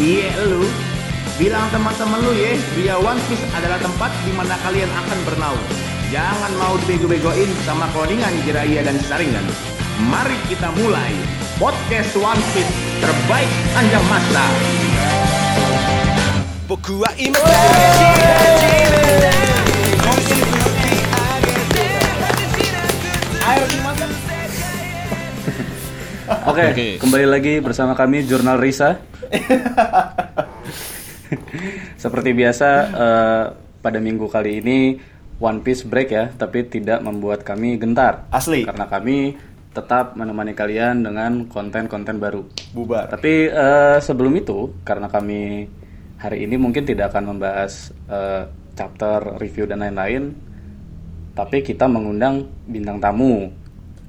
Iya lu. Bilang teman-teman lu ya, Ria One Piece adalah tempat di mana kalian akan bernaung. Jangan mau dibego-begoin sama codingan Jiraiya dan Saringan. Mari kita mulai podcast One Piece terbaik sepanjang masa. 僕は今 Oke, Oke. kembali lagi bersama kami Jurnal Risa. Seperti biasa eh, pada minggu kali ini One Piece break ya, tapi tidak membuat kami gentar. Asli. Karena kami tetap menemani kalian dengan konten-konten baru. bubar. Tapi eh, sebelum itu, karena kami hari ini mungkin tidak akan membahas eh, chapter review dan lain-lain, tapi kita mengundang bintang tamu.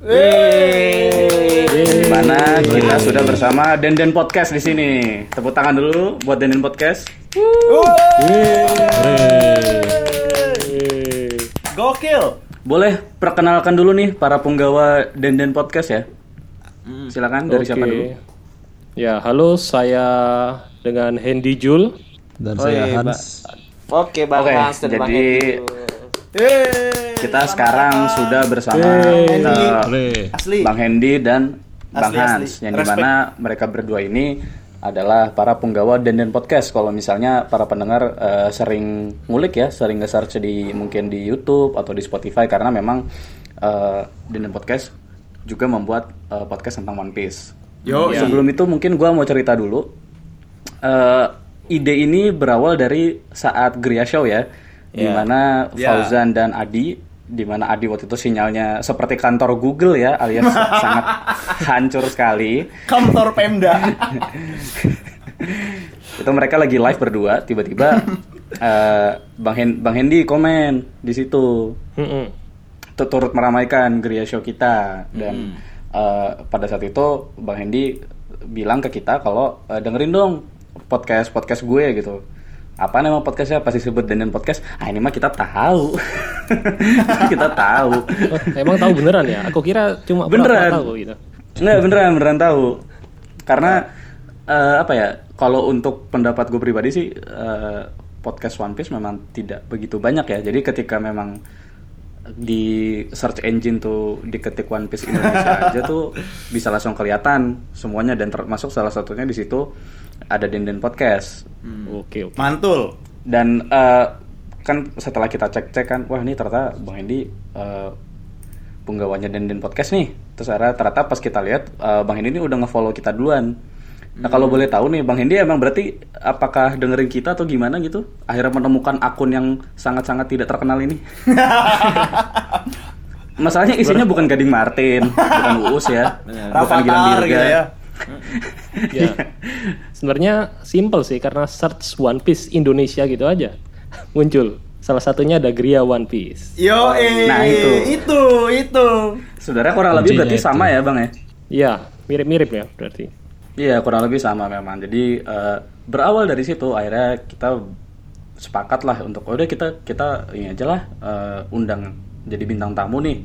Di mana kita sudah bersama Denden Podcast di sini. Tepuk tangan dulu buat Denden Podcast. Gokil. Boleh perkenalkan dulu nih para penggawa Denden Podcast ya. Silakan dari siapa dulu? Ya, halo saya dengan Hendy Jul. dan Oh, saya Hans. Oke Bang Oke, Hans dan Bang jadi- Kita sekarang sudah bersama Yeay. Hore. Asli. Bang Hendy dan Bang Hans asli. yang Respect. di mana mereka berdua ini adalah para penggawa Denden Podcast. Kalau misalnya para pendengar eh, sering ngulik ya, sering nge-search di mungkin di YouTube atau di Spotify karena memang eh, Denden Podcast juga membuat eh, podcast tentang One Piece. Yo, Sebelum itu mungkin gua mau cerita dulu. Eh, ide ini berawal dari saat Gria Show ya, di mana Ya. Fauzan dan Adi di mana Adi waktu itu sinyalnya seperti kantor Google ya alias sangat hancur sekali. kantor Pemda. Itu mereka lagi live berdua, tiba-tiba eh, Bang Hen Bang Hendy komen di situ. Itu turut meramaikan Gria Show kita dan eh, pada saat itu Bang Hendy bilang ke kita kalau eh, dengerin dong podcast podcast gue gitu. Apa nama podcastnya? Pasti sebut Denden Podcast. Ah ini mah kita tahu, kita tahu. Oh, emang tahu beneran ya? Aku kira cuma Beneran. tahu gitu. Nggak beneran beneran tahu. Karena eh, apa ya? Kalau untuk pendapat gue pribadi sih eh, podcast One Piece memang tidak begitu banyak ya. Jadi ketika memang di search engine tuh diketik One Piece Indonesia aja tuh bisa langsung kelihatan semuanya dan termasuk salah satunya di situ ada Denden Podcast. Oke, oke. Mantul. Dan eh, kan setelah kita cek-cek kan, wah ini ternyata Bang Hendy eh, penggawanya Denden Podcast nih. Terus akhirnya ternyata pas kita lihat eh, Bang Hendy ini udah nge-follow kita duluan. Nah kalau boleh tahu nih Bang Hendy emang berarti apakah dengerin kita atau gimana gitu? Akhirnya menemukan akun yang sangat-sangat tidak terkenal ini. Masalahnya isinya bukan Gading Martin, bukan Uus ya, bukan Gilang Dirga. gitu ya. Ya. Sebenarnya simple sih karena search One Piece Indonesia gitu aja muncul. Salah satunya ada Gria One Piece. Yo, eh, Nah, itu. itu, itu. Sebenarnya kurang lebih berarti itu. sama ya Bang ya? Ya, mirip-mirip ya berarti. Iya kurang lebih sama memang. Jadi eh, berawal dari situ akhirnya kita sepakat lah untuk "Oh, udah kita kita ini aja lah eh, undang jadi bintang tamu nih.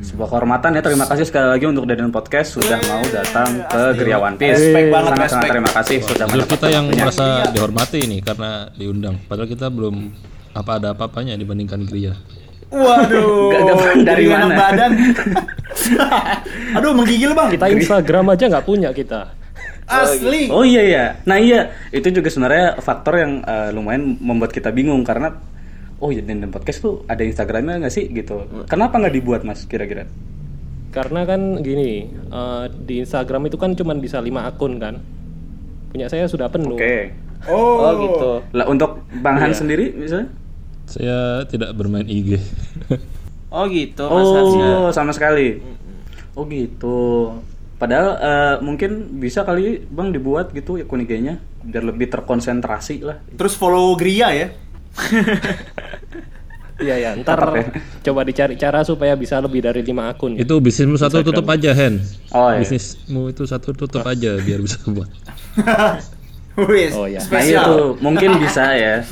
Sebuah kehormatan ya terima kasih sekali lagi untuk Deden Podcast sudah mau datang ke Geria One Piece. Respect banget, Sangat sangat respect. terima kasih sudah Justru mendapat kita yang waktunya. merasa dihormati ini karena diundang. Padahal kita belum apa ada apa-apanya dibandingkan Gria. Waduh. Gak- gak dari mana. badan. Aduh, menggigil bang. Kita Instagram aja nggak punya kita. Asli. Oh iya iya. Nah iya, itu juga sebenarnya faktor yang eh, lumayan membuat kita bingung karena oh ya Denden Podcast tuh ada Instagramnya nggak sih gitu. Kenapa nggak dibuat mas kira-kira? Karena kan gini, eh, di Instagram itu kan cuma bisa lima akun kan. Punya saya sudah penuh. Oke. Oh, Oh gitu. Lah untuk Bang Iya. Han sendiri misalnya? Saya tidak bermain IG. Oh gitu Mas ya. Oh, sama sekali. Oh gitu. Padahal eh, mungkin bisa kali Bang dibuat gitu akun IG-nya biar lebih terkonsentrasi lah. Terus follow Gria ya. Iya ya, ntar ya. coba dicari cara supaya bisa lebih dari lima akun. Ya. itu bisnismu satu tutup aja, Hen. Oh iya. Bisnismu itu satu tutup aja biar bisa buat. Wis, Oh, iya. Nah itu mungkin bisa ya.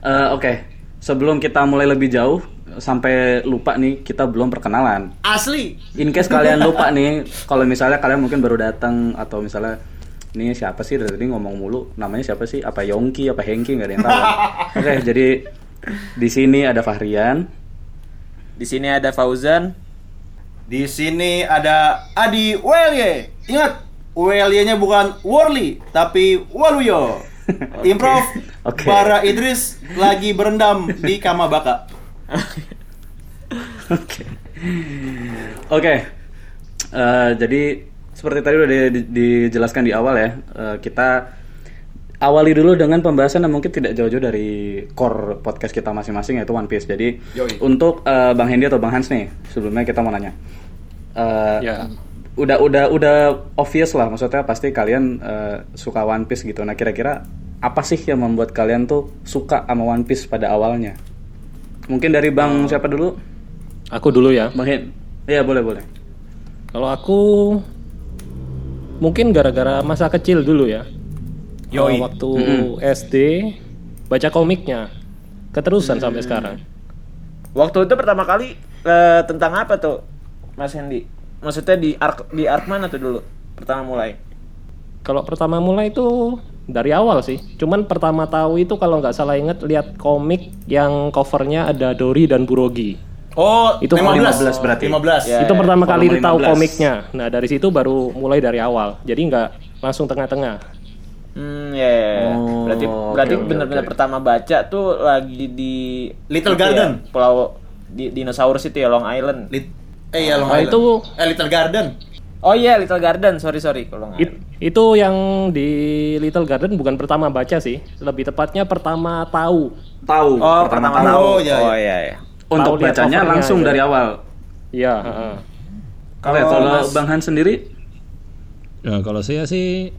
Eh, Oke, sebelum kita mulai lebih jauh sampai lupa nih kita belum perkenalan. Asli. In case kalian lupa nih, kalau misalnya kalian mungkin baru datang atau misalnya ini siapa sih dari tadi ngomong mulu namanya siapa sih apa Yongki apa Hengki nggak ada yang tahu oke jadi di sini ada Fahrian Di sini ada Fauzan. Di sini ada Adi Welye. Ingat, Welye-nya bukan Worley, tapi Waluyo. Improv, Oke. Bara Idris lagi berendam di Kamabaka. Oke. Oke. Eh, jadi seperti tadi udah di- di- dijelaskan di awal ya, eh, kita awali dulu dengan pembahasan yang mungkin tidak jauh-jauh dari core podcast kita masing-masing yaitu One Piece. Jadi Yoi. untuk eh, Bang Hendy atau Bang Hans nih, sebelumnya kita mau nanya. Eh, Ya. Udah udah udah obvious lah, maksudnya pasti kalian eh, suka One Piece gitu. Nah kira-kira apa sih yang membuat kalian tuh suka sama One Piece pada awalnya? Mungkin dari Bang siapa dulu? Aku dulu ya. Bang Hen. Iya boleh boleh. Kalau aku mungkin gara-gara masa kecil dulu ya. Yoi. Waktu SD baca komiknya keterusan sampai sekarang. Waktu itu pertama kali eh, tentang apa tuh, Mas Hendy? Maksudnya di arc di arc mana tuh dulu? Pertama mulai. Kalau pertama mulai itu dari awal sih. Cuman pertama tahu itu kalau nggak salah inget lihat komik yang covernya ada Dori dan Burogi. Oh, Itu 15, 15 berarti. 15. Ya, itu pertama volume kali tahu 15. komiknya. Nah dari situ baru mulai dari awal. Jadi nggak langsung tengah-tengah. Hmm, ya. ya, ya. Oh, berarti oke, berarti oke, benar-benar oke. pertama baca tuh lagi di Little ya, Garden. Pulau di dinosaurus itu ya Long Island. Lit- eh ya Long Oh, Island. itu- eh Little Garden. Oh iya Little Garden, sorry sorry kalau nggak. It- itu yang di Little Garden bukan pertama baca sih. Lebih tepatnya pertama tahu. Tahu. Oh pertama, tahu. tahu. Oh, iya, Oh iya. iya iya. Untuk bacanya langsung aja. dari awal. Iya. heeh. Oke, Kalau kalau Mas- Bang Han sendiri Nah, kalau saya sih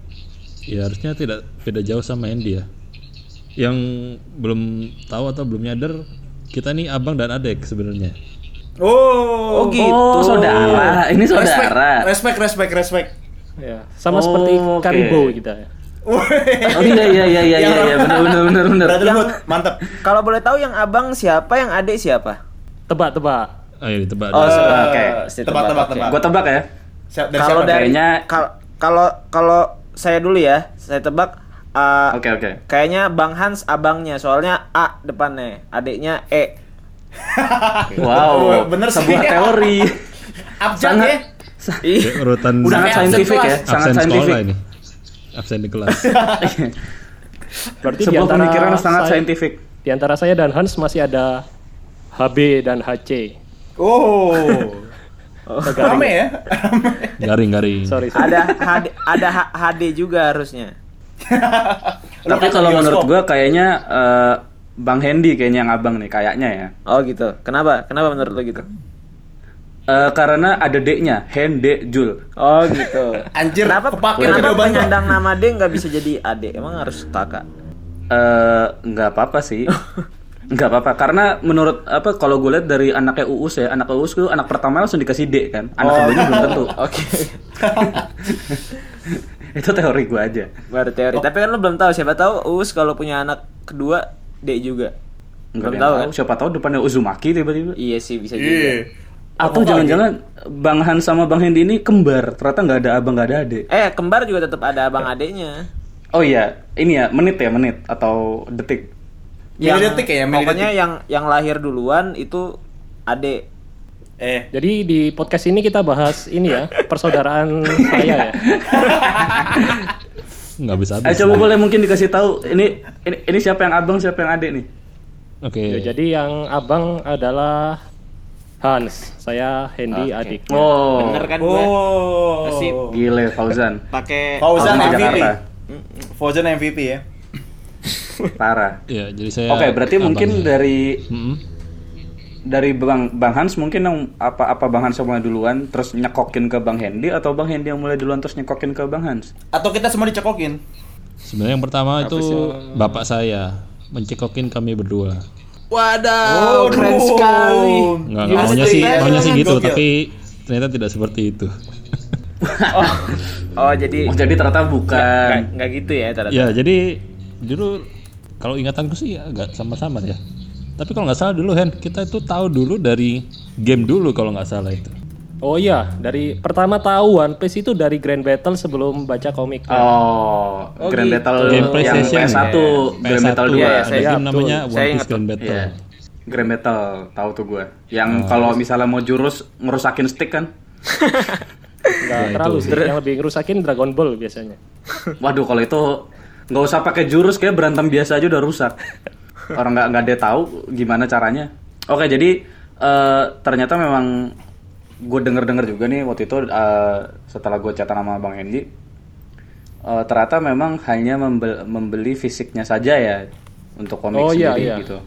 ya harusnya tidak beda jauh sama Andy ya. Yang belum tahu atau belum nyadar kita nih abang dan adik sebenarnya. Oh, Oh gitu. Oh, saudara. Ini Respect, saudara. respect, respect, respect. Ya, sama Oh, seperti oke. Karibo kita ya. Oh iya iya iya iya iya iya benar benar benar benar. Mantap. Kalau boleh tahu yang abang siapa, yang adik siapa? Tebak-tebak. Ayo ditebak. Oh, dulu. se- oke. mesti Tebak, tebak, tebak. Gua tebak ya. Kalau siapa? dari kalau kalau saya dulu ya, saya tebak uh, Oke oke. Kayaknya Bang Hans abangnya, soalnya A depannya, adiknya E. Wow, bener sih. sebuah teori. Abjad Sangat ya. Ih, Kayak urutan Udah sangat kayak absen saintifik ya, sangat saintifik. ini. Absen di kelas. Berarti Sebuah di pemikiran sangat saya- saintifik. Di antara saya dan Hans masih ada HB dan HC. Oh. Rame ya? Garing-garing. Sorry, sorry. ada HD, ada HD juga harusnya. Tapi kalau menurut gua kayaknya eh, Bang Hendy kayaknya yang abang nih kayaknya ya. Oh gitu. Kenapa? Kenapa menurut lo gitu? Eh, karena ada D-nya, Hende Jul. Oh gitu. Anjir, kenapa kepake kenapa jawabannya. penyandang nama D nggak bisa jadi ade? Emang harus kakak? Eh, nggak apa-apa sih. Nggak apa-apa karena menurut apa kalau gue lihat dari anaknya Uus ya, anak Uus itu anak pertama langsung dikasih D kan. Anak keduanya belum tentu. Oke. Itu teori gue aja. Baru teori. Tapi kan lo belum tahu. Siapa tahu Uus kalau punya anak kedua D juga. Nggak Belum tahu kan? tahu. Siapa tahu depannya Uzumaki tiba-tiba. Iya sih bisa Iya. juga. Atau jangan-jangan Bang Han sama Bang Hendy ini kembar. Ternyata nggak ada abang nggak ada adik. Eh kembar juga tetap ada abang adeknya. Oh iya, ini ya menit ya menit atau detik. Milidetik ya, milidetik. Pokoknya yang yang lahir duluan itu adek. Eh, Jadi di podcast ini kita bahas ini ya, persaudaraan saya ya. Nggak bisa Ayo habis. coba boleh mungkin dikasih tahu ini ini, ini siapa yang abang siapa yang adik nih? Oke. Ya, jadi yang abang adalah Hans, saya Hendy adik. Oh, Bener kan gue? oh. Nasib. gile Fauzan. Pakai Fauzan Abang MVP. Fauzan MVP ya. Parah. Ya, jadi saya Oke, berarti mungkin abangnya. dari Mm-mm. dari Bang Bang Hans mungkin yang apa apa Bang Hans yang mulai duluan terus nyekokin ke Bang Hendy atau Bang Hendy yang mulai duluan terus nyekokin ke Bang Hans? Atau kita semua dicekokin. Sebenarnya yang pertama itu bapak saya mencekokin kami berdua. Waduh, keren sekali. Nggak, nggak Gimana maunya sih, maunya sih gitu, Gokil. tapi ternyata tidak seperti itu. Oh jadi Oh, jadi ternyata bukan. nggak gitu ya ternyata. ya, jadi dulu kalau ingatanku sih agak sama-sama ya. Tapi kalau nggak salah dulu Hen, kita itu tahu dulu dari game dulu kalau nggak salah itu. Oh iya, dari pertama tahu One Piece itu dari Grand Battle sebelum baca komik. Oh, Grand Battle Game yang PlayStation. PS1, Grand Battle 2. Iya, ada saya- game namanya. One Saya Piece ingat Grand. Battle. Iya. Grand Battle, tahu tuh gue. Yang kalau misalnya mau jurus ngerusakin stick kan. Nggak terlalu sih. Yang lebih ngerusakin Dragon Ball biasanya. Waduh, kalau itu nggak usah pakai jurus kayak berantem biasa aja udah rusak. Orang nggak nggak ada tahu gimana caranya. Oke, jadi eh, ternyata memang gue denger denger juga nih waktu itu eh, setelah gue chatan sama bang Hendy, eh, ternyata memang hanya membel- membeli fisiknya saja ya untuk komik Oh, iya, sendiri iya. gitu.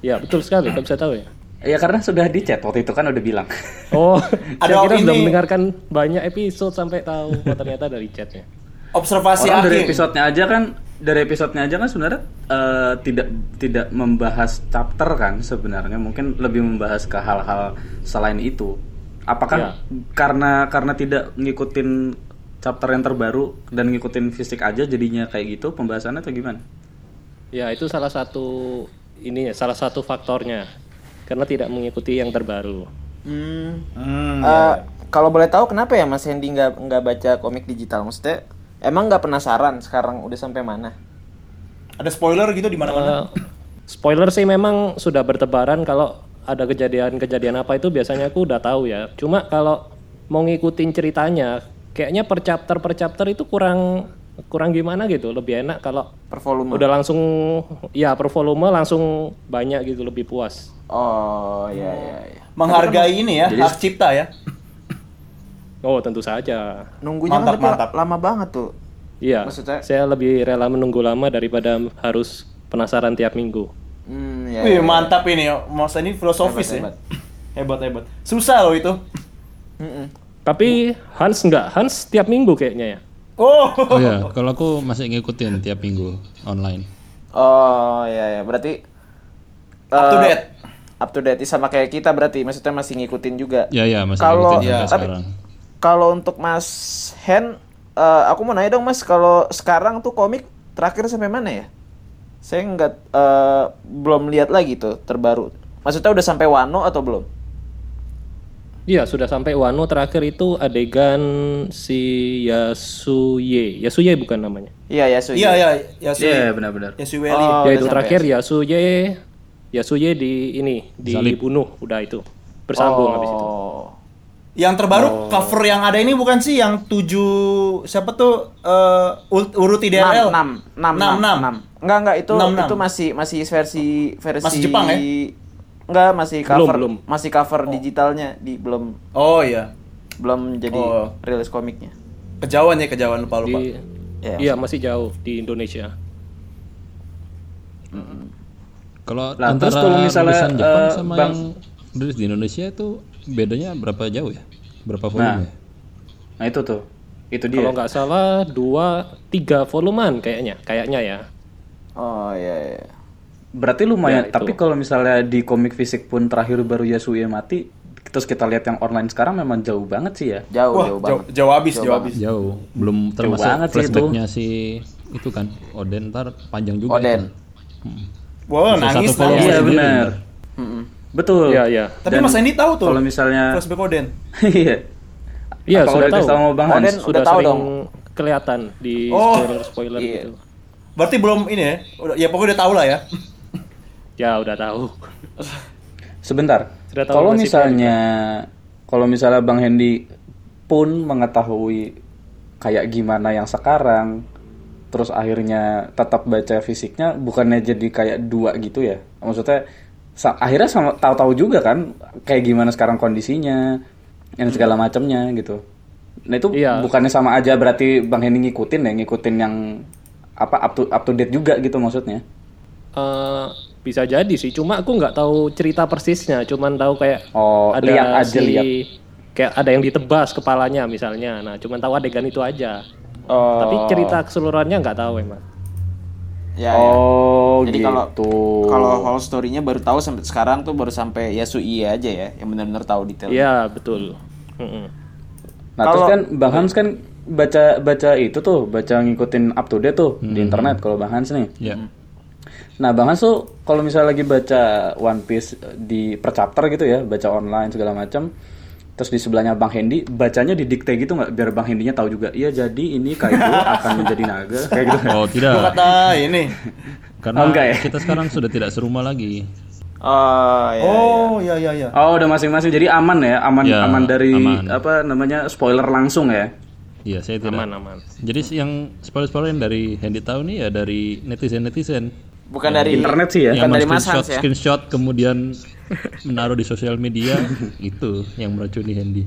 Ya betul sekali, kok bisa tahu ya. Ya karena sudah di chat waktu itu kan udah bilang. Oh, Ada saya kira sudah ini- mendengarkan banyak episode sampai tahu. Oh, ternyata dari chatnya. Observasi Orang dari episodenya aja kan dari episodenya aja kan sebenarnya eh, tidak tidak membahas chapter kan sebenarnya mungkin lebih membahas ke hal-hal selain itu. Apakah Ya. karena karena tidak ngikutin chapter yang terbaru dan ngikutin fisik aja jadinya kayak gitu pembahasannya atau gimana? Ya itu salah satu ininya, salah satu faktornya. Karena tidak mengikuti yang terbaru. Hmm. Hmm, Eh, kalau boleh tahu kenapa ya Mas Hendy nggak nggak baca komik digital? Maksudnya emang nggak penasaran sekarang udah sampai mana? Ada spoiler gitu di mana-mana. Eh, spoiler sih memang sudah bertebaran kalau ada kejadian-kejadian apa itu biasanya aku udah tahu ya. Cuma kalau mau ngikutin ceritanya, kayaknya per chapter per chapter itu kurang kurang gimana gitu. Lebih enak kalau Per volume. udah langsung ya per volume langsung banyak gitu lebih puas. Oh iya iya iya. Menghargai ini ya, hak cipta ya. Oh tentu saja. Nunggunya Mantap, kan mantap. lama banget tuh. Iya. Maksudnya- Saya lebih rela menunggu lama daripada harus penasaran tiap minggu. Hmm, ya, Wih, ya, ya. mantap ini. Mas ini filosofis Hebat, ya. Hebat, hebat. Susah loh itu. Mm-mm. Tapi Hans enggak, Hans tiap minggu kayaknya ya. Oh. Oh ya, kalau aku masih ngikutin tiap minggu online. Oh iya ya, berarti Up to eh, date. Up to date sama kayak kita berarti, maksudnya masih ngikutin juga. Ya ya masih Kalau- ngikutin ya, tapi- sekarang. Kalau untuk Mas Hen, eh, aku mau nanya dong Mas, kalau sekarang tuh komik terakhir sampai mana ya? Saya nggak eh, belum lihat lagi tuh terbaru. Maksudnya udah sampai Wano atau belum? Iya, sudah sampai Wano terakhir itu adegan si Yasuye. Yasuye bukan namanya. Iya ya, Suyi. Iya, iya, ya Iya, benar-benar. Ya Suweli. Oh, ya itu terakhir Yasuye Yasuye di ini dibunuh udah itu. Bersambung habis itu. Oh. Yang terbaru cover yang ada ini bukan sih yang tujuh siapa tuh eh ul- urut IDRL? Enam, enam, enam, Enam, enam. enam. Enggak, enggak, itu Enam, enam. itu masih masih versi versi Masih Jepang ya? Enggak, masih Belum, cover belum. masih cover digitalnya di belum Oh iya. belum jadi Oh. rilis komiknya. Kejauhan ya, kejauhan lupa lupa. Di Ya. Iya, masih jauh di Indonesia. Kalau Lah, terus antara kalau misalnya, tulisan Jepang eh, sama Bang- yang rilis di Indonesia itu bedanya berapa jauh ya? Berapa Nah, volume? ya? nah itu tuh. Itu dia. Kalau nggak salah dua tiga voluman kayaknya, kayaknya ya. Oh iya iya. Berarti lumayan. Ya, itu. Tapi kalau misalnya di komik fisik pun terakhir baru Yasuye mati, terus kita lihat yang online sekarang memang jauh banget sih ya. Jauh Wah, jauh jauh, banget. jauh habis, Jauh jauh banget. habis. Jauh, belum termasuk banget sih itu. flashbacknya si itu kan Oden ntar panjang juga Oden. itu. Wah, Bisa nangis, nangis. Iya benar. Mm-mm. Betul. Iya, iya. Tapi Dan Mas Andi tahu tuh. Kalau misalnya Flashback Oden. Iya. Iya, sudah udah tahu. sama Bang Hans? Oden Sudah udah tahu dong. kelihatan di Oh, spoiler-spoiler iya. gitu. Berarti belum ini ya. Udah, ya pokoknya udah tahu lah ya. Ya, udah tahu. Sebentar. Sudah tahu Kalau nasibnya misalnya kalau misalnya Bang Hendy pun mengetahui kayak gimana yang sekarang terus akhirnya tetap baca fisiknya bukannya jadi kayak dua gitu ya. Maksudnya akhirnya sama tahu-tahu juga kan kayak gimana sekarang kondisinya dan segala macamnya gitu. Nah itu Iya. bukannya sama aja berarti Bang Hendy ngikutin ya, ngikutin yang apa up to up to date juga gitu maksudnya. Eh, bisa jadi sih, cuma aku nggak tahu cerita persisnya, cuman tahu kayak Oh, ada lihat aja, si- lihat. kayak ada yang ditebas kepalanya misalnya. Nah, cuman tahu adegan itu aja. Oh. Tapi cerita keseluruhannya nggak tahu emang. Ya, ya. Oh Jadi gitu. kalau kalau whole story-nya baru tahu sampai sekarang tuh baru sampai Yasui aja ya, yang benar-benar tahu detail. Iya, betul. Mm-mm. Nah terus Kalau- kan Bang Hans kan baca baca itu tuh baca ngikutin up to date tuh di internet kalau Bang Hans nih. Ya. Nah Bang Hans tuh kalau misalnya lagi baca One Piece di per chapter gitu ya baca online segala macam. Terus di sebelahnya Bang Hendy bacanya di dikte gitu nggak biar Bang Hendinya tahu juga iya jadi ini Kaido akan menjadi naga kayak gitu Oh tidak, kata ini. karena Oh, enggak ya? kita sekarang sudah tidak serumah lagi. Oh, ya. Oh, iya iya iya. oh udah masing-masing jadi aman ya aman Ya, aman dari aman. apa namanya spoiler langsung ya Iya, saya tidak. Aman aman. Jadi yang spoiler-spoiler yang dari Handy tahu nih ya dari netizen-netizen. Bukan dari internet sih ya Bukan Yang dari Mas screenshot, ya. screenshot kemudian menaruh di sosial media itu yang meracuni Handy.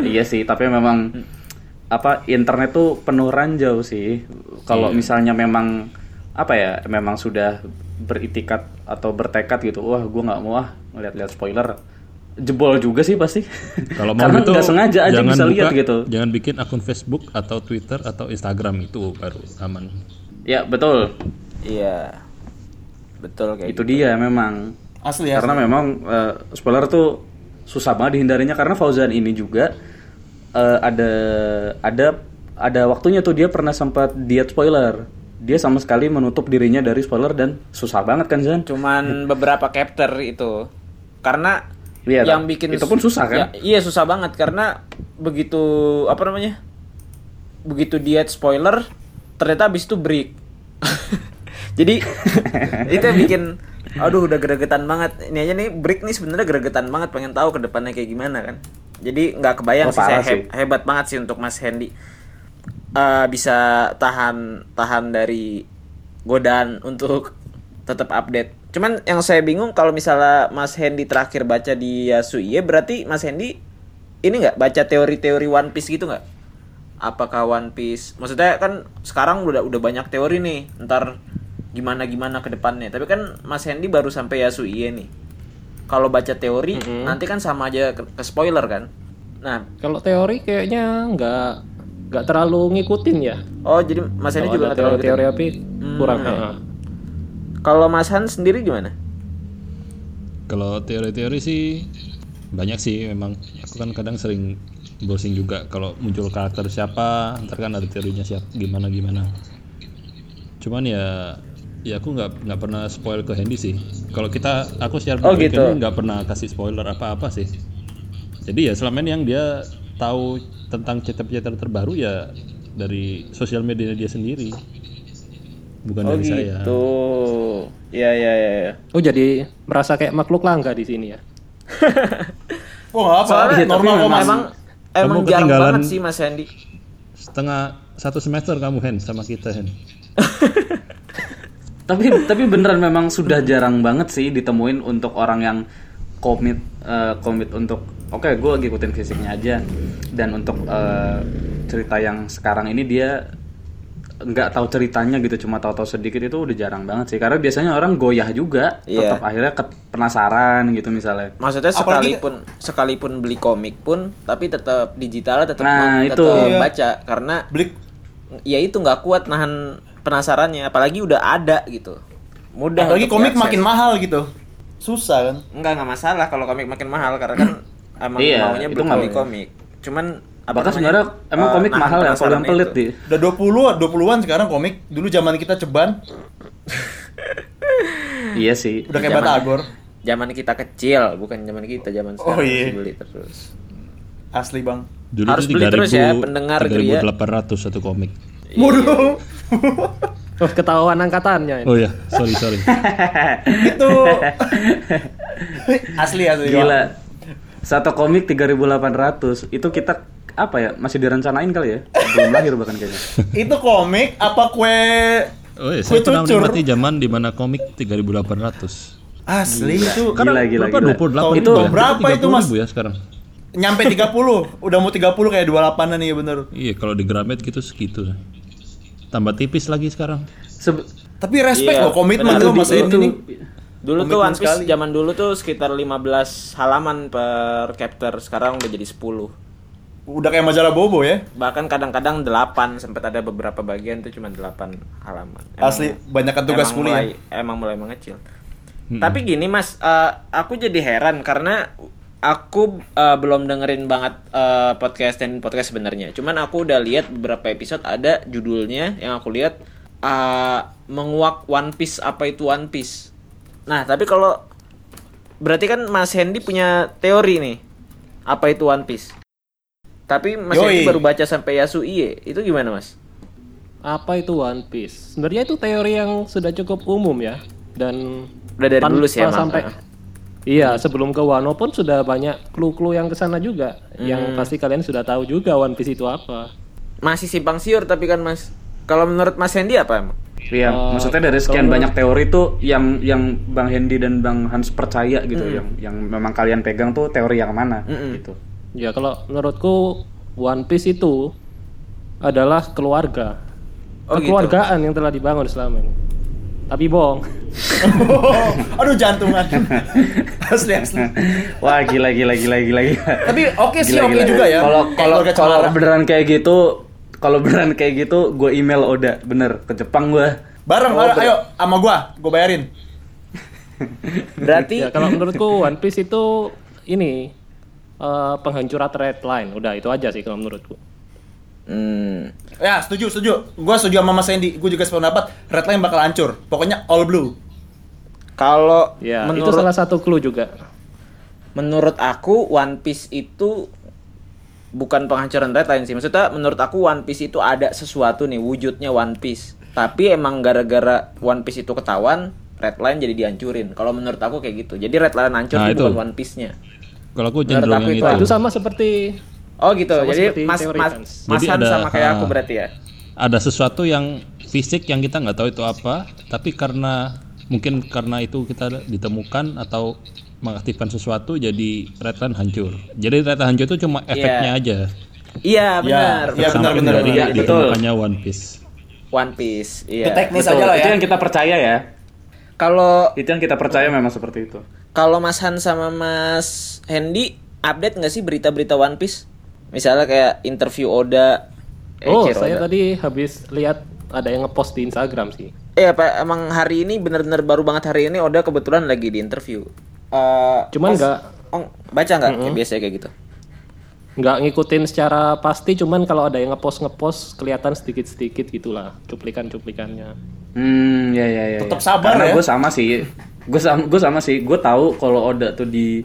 iya sih tapi memang apa internet tuh penuh ranjau sih kalau misalnya memang apa ya memang sudah beritikat atau bertekad gitu wah gue nggak mau ah ngeliat-liat spoiler jebol juga sih pasti Kalau mau karena nggak sengaja aja jangan bisa buka, lihat gitu Jangan bikin akun Facebook atau Twitter atau Instagram itu baru aman. ya betul Iya. Betul kayak itu dia memang Asli ya. karena memang eh, spoiler tuh susah banget dihindarinya karena Fauzan ini juga eh, ada ada ada waktunya tuh dia pernah sempat diet spoiler dia sama sekali menutup dirinya dari spoiler dan susah banget kan Zan Cuman beberapa chapter itu. Karena Iya, yang tak. bikin Itu pun susah, kan? Ya, iya susah banget karena begitu apa namanya? Begitu diet spoiler ternyata habis itu break. Jadi itu yang bikin aduh udah gregetan banget. Ini aja nih break nih sebenarnya gregetan banget pengen tahu ke depannya kayak gimana kan. Jadi nggak kebayang Oh, sih saya sih. heb- hebat banget sih untuk Mas Hendy. Eh, bisa tahan tahan dari godaan untuk tetap update. Cuman yang saya bingung kalau misalnya Mas Hendy terakhir baca di Yasuie berarti Mas Hendy ini nggak baca teori-teori One Piece gitu nggak? Apakah One Piece? Maksudnya kan sekarang udah udah banyak teori nih. Ntar gimana gimana ke depannya. Tapi kan Mas Hendy baru sampai Yasuie nih. Kalau baca teori nanti kan sama aja ke, ke spoiler kan. Nah, Kalau teori kayaknya nggak nggak terlalu ngikutin ya. oh jadi Mas Hendy juga ada nggak terlalu teori-teori api kurang. heeh. Kalau Mas Han sendiri gimana? Kalau teori-teori sih banyak sih memang. Aku kan kadang sering browsing juga kalau muncul karakter siapa, ntar kan ada teorinya siapa gimana gimana. Cuman ya ya aku nggak nggak pernah spoil ke Handy sih. Kalau kita aku share Oh, gitu. Nggak pernah kasih spoiler apa-apa sih. Jadi ya selama ini yang dia tahu tentang chapter-chapter terbaru ya dari sosial media dia sendiri. Bukan Oh dari saya. gitu. Ya ya ya. Oh jadi merasa kayak makhluk langka di sini ya. Oh, apa. Soalnya normal kok Mas. emang emang Kamu jarang ketinggalan- banget sih Mas Hendy. Setengah satu semester kamu Hen sama kita Hen. tapi tapi beneran memang sudah jarang banget sih ditemuin untuk orang yang komit eh, komit untuk oke gue ngikutin fisiknya aja dan untuk eh, cerita yang sekarang ini dia nggak tahu ceritanya gitu cuma tahu-tahu sedikit itu udah jarang banget sih karena biasanya orang goyah juga Iya. tetap akhirnya ke- penasaran gitu misalnya Maksudnya Apalagi- sekalipun sekalipun beli komik pun tapi tetap digitalnya tetap Nah, tetap itu. Iya. baca karena Beli ya itu nggak kuat nahan penasarannya apalagi udah ada gitu. Mudah. apalagi untuk komik diakses. makin mahal gitu. Susah kan? Enggak nggak masalah kalau komik makin mahal karena kan emang Iya, maunya itu beli nggak- komik-komik. Cuman apa bahkan sebenarnya emang eh, komik mahal ya kalau yang pelit di Udah 20 20-an sekarang komik. Dulu zaman kita ceban iya sih udah kayak Zaman- Batagor. Zaman kita kecil, bukan zaman kita, zaman Oh, sekarang iya. masih beli terus. Asli, Bang. Dulu Harus beli terus ya, 3.000 pendengar Gria. 3.800 satu komik. Waduh. Oh ketahuan angkatannya. ini. Oh ya, sorry sorry. itu asli asli. Gila. Satu komik 3.800 itu kita apa ya masih direncanain kali ya belum lahir bahkan kayaknya Itu komik apa kue Oh ya, Kue saya pernah menikmati zaman di mana komik 3.800. asli itu gila gila Berapa? gila 28 Itu ya? berapa itu, Mas? ribu ya sekarang. nyampe 30 udah mau 30 kayak 28an nih bener Iya, kalau di Gramet gitu segitu. Tambah tipis lagi sekarang. Sebe- tapi respect Iya, loh komitmen lo mas itu ini Dulu tuh Komitmen One Piece sekali. zaman dulu tuh sekitar 15 halaman per chapter, sekarang udah jadi 10. udah kayak majalah bobo ya Bahkan kadang-kadang 8 sempat ada beberapa bagian tuh cuma 8 halaman. asli banyak tugas emang kuliah mulai, emang mulai mengecil. Tapi gini Mas, eh, aku jadi heran karena aku eh, belum dengerin banget eh, podcast dan podcast sebenarnya. Cuman aku udah lihat beberapa episode ada judulnya yang aku lihat eh, menguak One Piece apa itu One Piece. Nah, tapi kalau berarti kan Mas Hendy punya teori nih. Apa itu One Piece? Tapi Mas Yoi. Hendy baru baca sampai Yasuie. Itu gimana, Mas? Apa itu One Piece? Sebenarnya itu teori yang sudah cukup umum ya dan Udah dari tanpa dulu sih emang. sampai Iya, sebelum ke Wano pun sudah banyak clue-clue yang ke sana juga. Yang pasti kalian sudah tahu juga One Piece itu apa. Masih simpang siur tapi kan, Mas. Kalau menurut Mas Hendy apa emang? Iya, Eh, maksudnya dari sekian banyak teori tuh yang yang Bang Hendy dan Bang Hans percaya gitu, yang yang memang kalian pegang tuh teori yang mana gitu. Ya kalau menurutku One Piece itu adalah keluarga. Oh, gitu. Kekeluargaan yang telah dibangun selama ini. Tapi bohong. Aduh jantungan. asli asli. Wah, gila gila gila gila gila. Tapi oke sih Gila, oke gila. juga ya. Kalau kalau kalau beneran kayak gitu, kalau beneran kayak gitu, gue email Oda, bener ke Jepang gue. bareng, Oh, bareng, ayo sama gua, gua bayarin. Berarti Ya kalau menurutku One Piece itu ini eh, penghancuran red line. Udah itu aja sih kalau menurutku. Hmm, Ya, setuju, setuju. Gua setuju sama Mas Sandy. Gua juga sependapat Red Line bakal hancur. Pokoknya all blue. kalau Ya, itu menurut salah satu clue juga. menurut aku One Piece itu bukan penghancuran red line sih. Maksudnya menurut aku One Piece itu ada sesuatu nih wujudnya One Piece. Tapi emang gara-gara One Piece itu ketahuan, red line jadi dihancurin. Kalau menurut aku kayak gitu. Jadi red line hancur Nah, itu itu. bukan One Piece-nya. Kalau aku Menurut cenderung aku itu itu. Itu sama seperti Oh gitu. Sama jadi Mas Mas, Hans. Mas Jadi Han ada, sama kayak aku berarti ya. Ada sesuatu yang fisik yang kita nggak tahu itu apa, tapi karena mungkin karena itu kita ditemukan atau mengaktifkan sesuatu jadi redline hancur. Jadi redline hancur itu cuma efeknya aja. Iya benar. iya, benar. benar, benar, dari benar. ditemukannya One Piece. One Piece. Itu Iya. teknis Betul, aja lah itu ya. yang kita percaya ya. Kalau Itu yang kita percaya memang seperti itu. kalau Mas Han sama Mas Hendy update nggak sih berita-berita One Piece? Misalnya kayak interview Oda. Oh, Eiichiro saya Oda. tadi habis lihat ada yang ngepost di Instagram sih. Eh apa emang hari ini bener-bener baru banget hari ini Oda kebetulan lagi di interview. Eh, Cuman nggak Oh, baca nggak? Kayak biasa kayak gitu. nggak ngikutin secara pasti, cuman kalau ada yang ngepost ngepost kelihatan sedikit-sedikit gitulah cuplikan-cuplikannya. Hmm, ya ya ya. Tetep ya. sabar Karena ya. gue sama sih. Gue sama gue sama sih. Gue tahu kalau Oda tuh di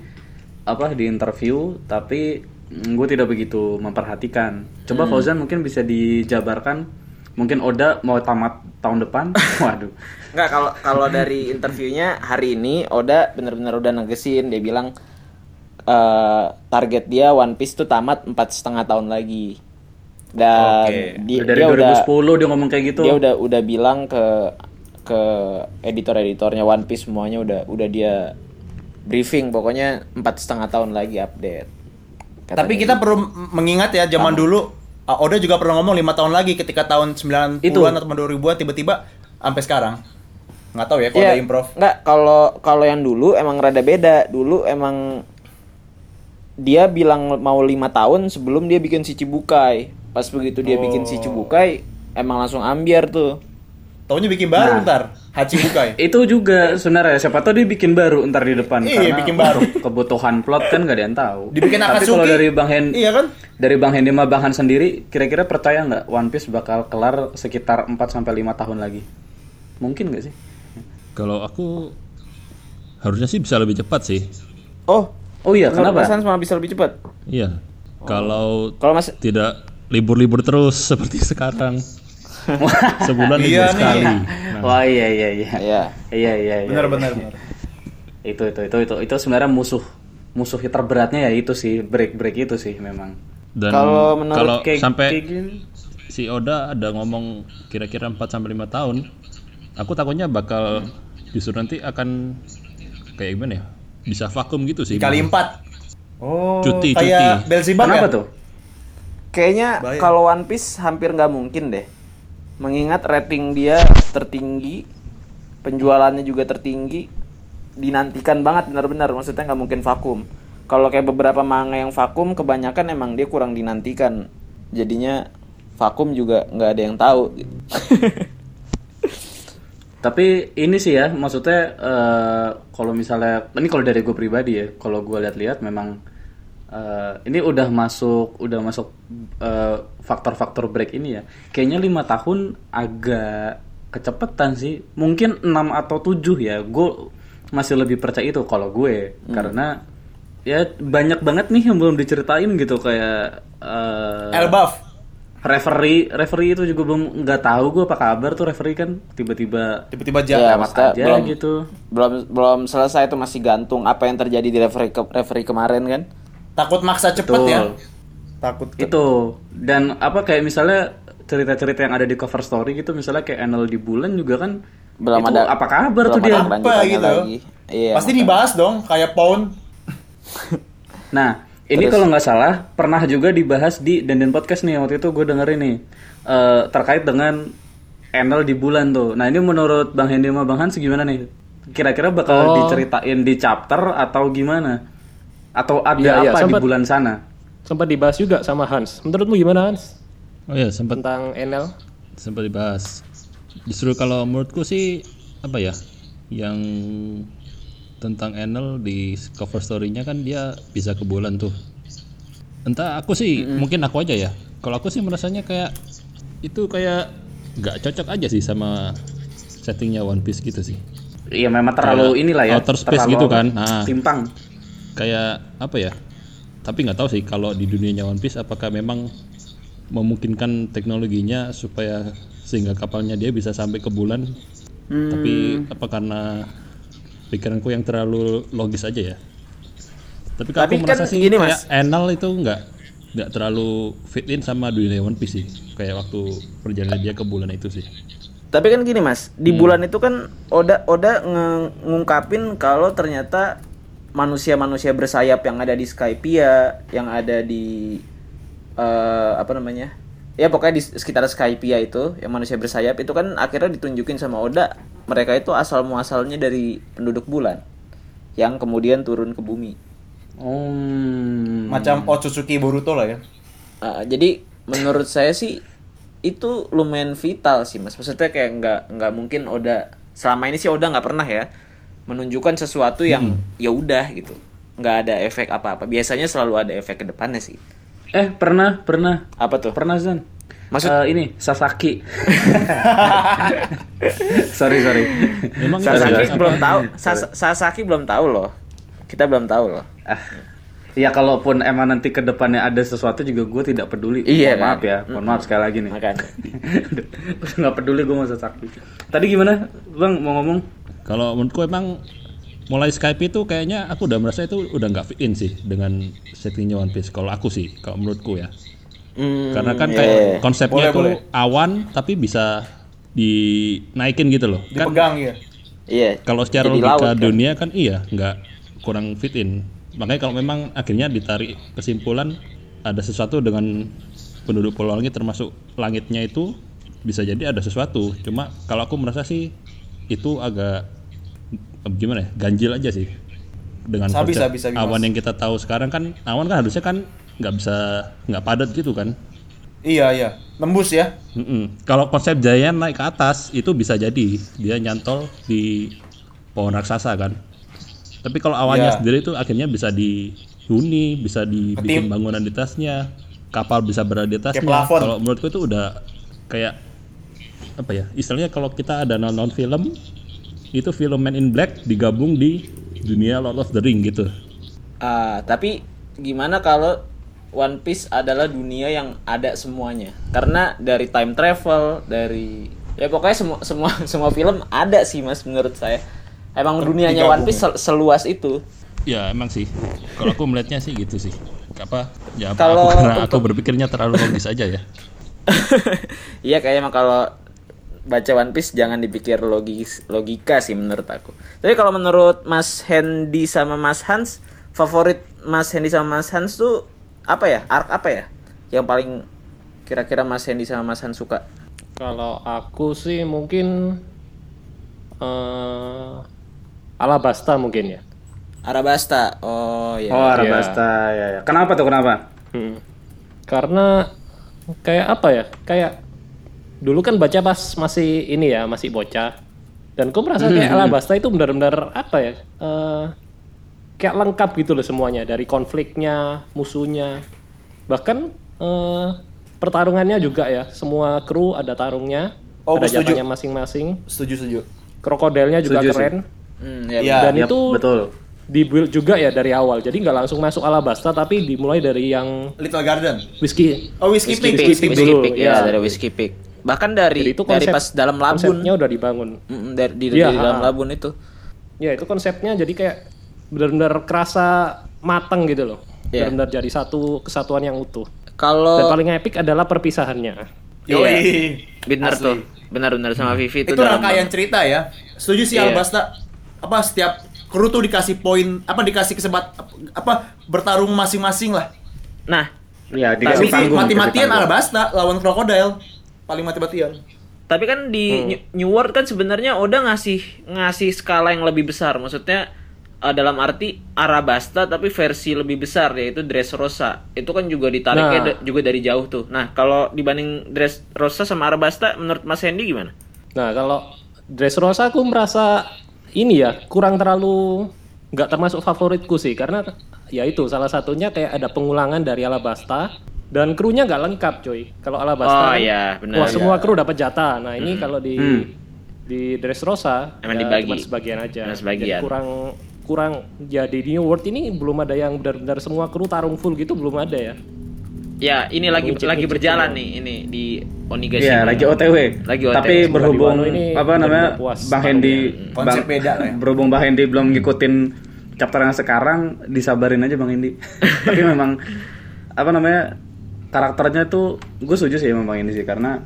apa di interview, tapi gue tidak begitu memperhatikan. Coba Fauzan mungkin bisa dijabarkan. Mungkin Oda mau tamat tahun depan. Waduh. Nggak kalau kalau dari interviewnya hari ini Oda bener-bener udah negesin dia bilang eh, target dia One Piece tuh tamat empat setengah tahun lagi dan Oke. di- dari dia udah 2010 dia ngomong kayak gitu. dia udah udah bilang ke ke editor-editornya One Piece semuanya udah udah dia briefing pokoknya empat setengah tahun lagi update. Katanya Tapi kita perlu mengingat ya zaman dulu uh, Oda juga pernah ngomong lima tahun lagi ketika tahun 90-an Itu. atau 2000-an tiba-tiba sampai sekarang. Nggak tahu ya kalau Iya, ada improv. Nggak, kalau kalau yang dulu emang rada beda. Dulu emang dia bilang mau lima tahun sebelum dia bikin si Cibukai. Pas begitu dia bikin si Cibukai, emang langsung ambiar tuh. Taunya bikin baru ntar Haji Bukai. Itu juga sebenarnya siapa tahu dia bikin baru ntar di depan Iya, karena bikin baru. kebutuhan plot kan gak ada yang tahu. Dibikin Tapi Akatsuki. kalau dari Bang Hen Iya kan? dari Bang Hendy sama Bang Han sendiri kira-kira percaya nggak One Piece bakal kelar sekitar 4 sampai 5 tahun lagi? Mungkin nggak sih? Kalau aku harusnya sih bisa lebih cepat sih. Oh, Oh iya, kenapa? Hans malah bisa lebih cepat. Iya. Kalau Kalau Mas tidak libur-libur terus seperti sekarang. Sebulan libur Iya nih. sekali. Nah, Wah iya iya iya. ya. Iya iya iya. Benar iya. benar benar. Itu itu itu itu itu sebenarnya musuh musuh terberatnya ya itu sih break break itu sih memang. Dan Kalau menurut kalau Kayak- sampai kayak gini. si Oda ada ngomong kira-kira 4 sampai 5 tahun, aku takutnya bakal justru nanti akan kayak gimana ya? Bisa vakum gitu sih. Kali empat. Oh, Cuti, kayak cuti. Belzebub Kenapa ya? tuh? Kayaknya kalau One Piece hampir nggak mungkin deh. Mengingat rating dia tertinggi, penjualannya juga tertinggi, dinantikan banget benar-benar. Maksudnya nggak mungkin vakum. Kalau kayak beberapa manga yang vakum, kebanyakan emang dia kurang dinantikan. Jadinya vakum juga nggak ada yang tahu. Tapi ini sih ya, maksudnya eh, kalau misalnya ini kalau dari gue pribadi ya, kalau gue lihat-lihat memang eh, ini udah masuk udah masuk eh, faktor-faktor break ini ya. Kayaknya lima tahun agak kecepetan sih. Mungkin 6 atau 7 ya. Gue masih lebih percaya itu kalau gue karena ya banyak banget nih yang belum diceritain gitu kayak eh, Elbaf. referee referee itu juga belum nggak tahu gue apa kabar tuh referee kan tiba-tiba Tiba-tiba Ya, jalan. maksudnya aja belum gitu belum belum selesai itu masih gantung apa yang terjadi di referee ke, referee kemarin kan. Takut maksa cepet Betul. ya. Takut ke- itu dan apa kayak misalnya cerita-cerita yang ada di cover story gitu misalnya kayak Enel di bulan juga kan Belum itu ada apa kabar belum tuh dia Apa gitu. lagi. Iya. Pasti makanya. dibahas dong kayak pound. Nah, ini kalau nggak salah pernah juga dibahas di Denden Podcast nih waktu itu gue dengerin nih eh, terkait dengan Enel di bulan tuh. Nah ini menurut Bang Hendy sama Bang Hans gimana nih? Kira-kira bakal Oh. diceritain di chapter atau gimana? Atau ada iya, apa di sempet. bulan sana? Sempat dibahas juga sama Hans. Menurutmu gimana Hans? Oh ya sempat Tentang NL? sempat dibahas. Justru kalau menurutku sih apa ya yang tentang Enel di cover story-nya kan dia bisa ke bulan tuh. Entah aku sih mungkin aku aja ya. Kalau aku sih merasanya kayak itu kayak nggak cocok aja sih sama settingnya One Piece gitu sih. Iya memang terlalu Kayak inilah ya. outer space terlalu gitu kan. Nah. Timpang. Kayak apa ya? Tapi nggak tahu sih kalau di dunianya One Piece apakah memang memungkinkan teknologinya supaya sehingga kapalnya dia bisa sampai ke bulan. Tapi apa karena pikiranku yang terlalu logis aja ya? Tapi, kalau Tapi aku kan merasa sih gini, kayak Mas. Enel itu nggak nggak terlalu fit in sama dunia One Piece sih. Kayak waktu perjalanan dia ke bulan itu sih. Tapi kan gini mas, di Hmm. bulan itu kan Oda Oda ngungkapin kalau ternyata manusia-manusia bersayap yang ada di Skypia, yang ada di eh, apa namanya? Ya pokoknya di sekitar Skypia itu, yang manusia bersayap itu kan akhirnya ditunjukin sama Oda, mereka itu asal muasalnya dari penduduk bulan yang kemudian turun ke bumi. Hmm. Macam Otsutsuki Boruto lah ya. Uh, jadi menurut saya sih itu lumayan vital sih mas. Maksudnya kayak nggak nggak mungkin Oda selama ini sih Oda nggak pernah ya menunjukkan sesuatu yang ya udah gitu. Nggak ada efek apa-apa. Biasanya selalu ada efek ke depannya sih. Eh pernah pernah Apa tuh? pernah Zan. Maksud- Eh, ini Sasaki. sorry sorry. Memang Sasaki apa- belum tahu. Sas- Sasaki belum tahu loh. Kita belum tahu loh. Ah, ya kalaupun emang nanti ke depannya ada sesuatu juga gue tidak peduli. Iya, Mohon maaf kan? ya, mohon maaf sekali lagi nih. Makanya. Udah udah nggak peduli gue masa sakti. Tadi gimana, bang mau ngomong? Kalau menurutku emang mulai Skype itu kayaknya aku udah merasa itu udah nggak fit in sih dengan settingnya One Piece. Kalau aku sih, kalau menurutku ya. Hmm, Karena kan iya, kayak konsepnya Boleh, tuh boleh. awan tapi bisa dinaikin gitu loh. Kan Dipegang ya. Iya. kalau secara Jadi logika laut, kan? dunia kan iya nggak kurang fit in. Makanya kalau memang akhirnya ditarik kesimpulan ada sesuatu dengan penduduk pulau langit termasuk langitnya itu bisa jadi ada sesuatu. Cuma kalau aku merasa sih itu agak gimana ya ganjil aja sih dengan Sabi, sabi, sabi, awan Mas. yang kita tahu sekarang kan awan kan harusnya kan nggak bisa nggak padat gitu kan Iya iya. Tembus ya. Mm-mm. Kalau konsep Giant naik ke atas itu bisa jadi dia nyantol di pohon raksasa kan. Tapi kalau awannya Iya. sendiri itu akhirnya bisa dihuni, bisa dibikin Ketim- bangunan di atasnya, kapal bisa berada di atasnya. Kalau menurutku itu udah kayak apa ya? Istilahnya kalau kita ada nonton film itu film Man in Black digabung di dunia Lord of the Ring gitu. Ah, tapi gimana kalau One Piece adalah dunia yang ada semuanya? Karena dari time travel, dari ya pokoknya semua semua semua film ada sih Mas menurut saya. Emang dunianya digabung One Piece sel- seluas itu. Ya emang sih. Kalau aku melihatnya sih gitu sih. Apa? Ya apa Kalau aku karena aku untuk- berpikirnya terlalu logis aja ya. Iya kayaknya emang kalau baca One Piece jangan dipikir logis logika sih menurut aku. Tapi kalau menurut Mas Hendy sama Mas Hans, favorit Mas Hendy sama Mas Hans tuh apa ya? Arc apa ya? Yang paling kira-kira Mas Hendy sama Mas Hans suka? Kalau aku sih mungkin eh Alabasta mungkin ya. Arabasta. Oh iya. Oh Arabasta ya, ya. Kenapa tuh kenapa? Hmm. Karena kayak apa ya? Kayak dulu kan baca pas masih ini ya, masih bocah. Dan aku merasa kayak Alabasta itu benar-benar apa ya? eh, kayak lengkap gitu loh semuanya dari konfliknya, musuhnya. Bahkan eh, pertarungannya juga ya, semua kru ada tarungnya, Oh, ada setuju. jatahnya masing-masing. Setuju setuju. Krokodilnya juga Setuju keren. Hmm, ya. Dan Yap, itu betul. dibuild juga ya dari awal. Jadi nggak langsung masuk Alabasta tapi dimulai dari yang Little Garden. whiskey. Oh, Whiskey, Whiskey Peak. Peak, Whiskey Whiskey dulu, Peak, ya. ya, dari Whiskey Peak. Bahkan dari Jadi itu dari konsep pas dalam labun, Konsepnya udah dibangun. Mm, dari di, Iya, di dalam labun itu. Ya itu konsepnya jadi kayak benar-benar kerasa matang gitu loh. Iya. Benar-benar jadi satu kesatuan yang utuh. Dan Kalau paling epic adalah perpisahannya. Yoi. benar Asli. tuh, benar-benar sama Vivi itu, Itu dalam rangkaian cerita ya. Setuju sih Iya. Alabasta. Apa setiap kru tuh dikasih poin, apa dikasih kesebat apa bertarung masing-masing lah. Nah, Ya, Tapi dikasih mati-matian. Alabasta lawan Crocodile. Paling mati-matian. tapi kan di Hmm. New- World kan sebenarnya Oda ngasih ngasih skala yang lebih besar. Maksudnya eh, dalam arti Arabasta tapi versi lebih besar yaitu Dressrosa. Itu kan juga ditariknya Nah. da- juga dari jauh tuh. Nah, kalau dibanding Dressrosa sama Arabasta menurut Mas Hendy gimana? Nah kalau Dressrosa aku merasa ini ya kurang terlalu nggak termasuk favoritku sih karena ya itu salah satunya kayak ada pengulangan dari Alabasta dan krunya nggak lengkap coy. Kalau Oh, Alabasta kan, iya, benar. wah semua kru dapat jatah. Nah ini kalau di Hmm. di Dressrosa Emang ya dibagi. cuma sebagian aja. Sebagian. Jadi kurang kurang ya di New World ini belum ada yang benar-benar semua kru tarung full gitu belum ada ya. Ya, ini lagi lagi berjalan nih ini di Onigashima. Iya, lagi OTW. Lagi OTW. Tapi berhubung ini apa namanya puas Bang Hendy, Konsep Bang- beda lah ya. berhubung Bang Hendy belum ngikutin chapter yang sekarang, disabarin aja Bang Hendy. Tapi memang apa namanya karakternya tuh gue setuju sih Bang Hendy sih karena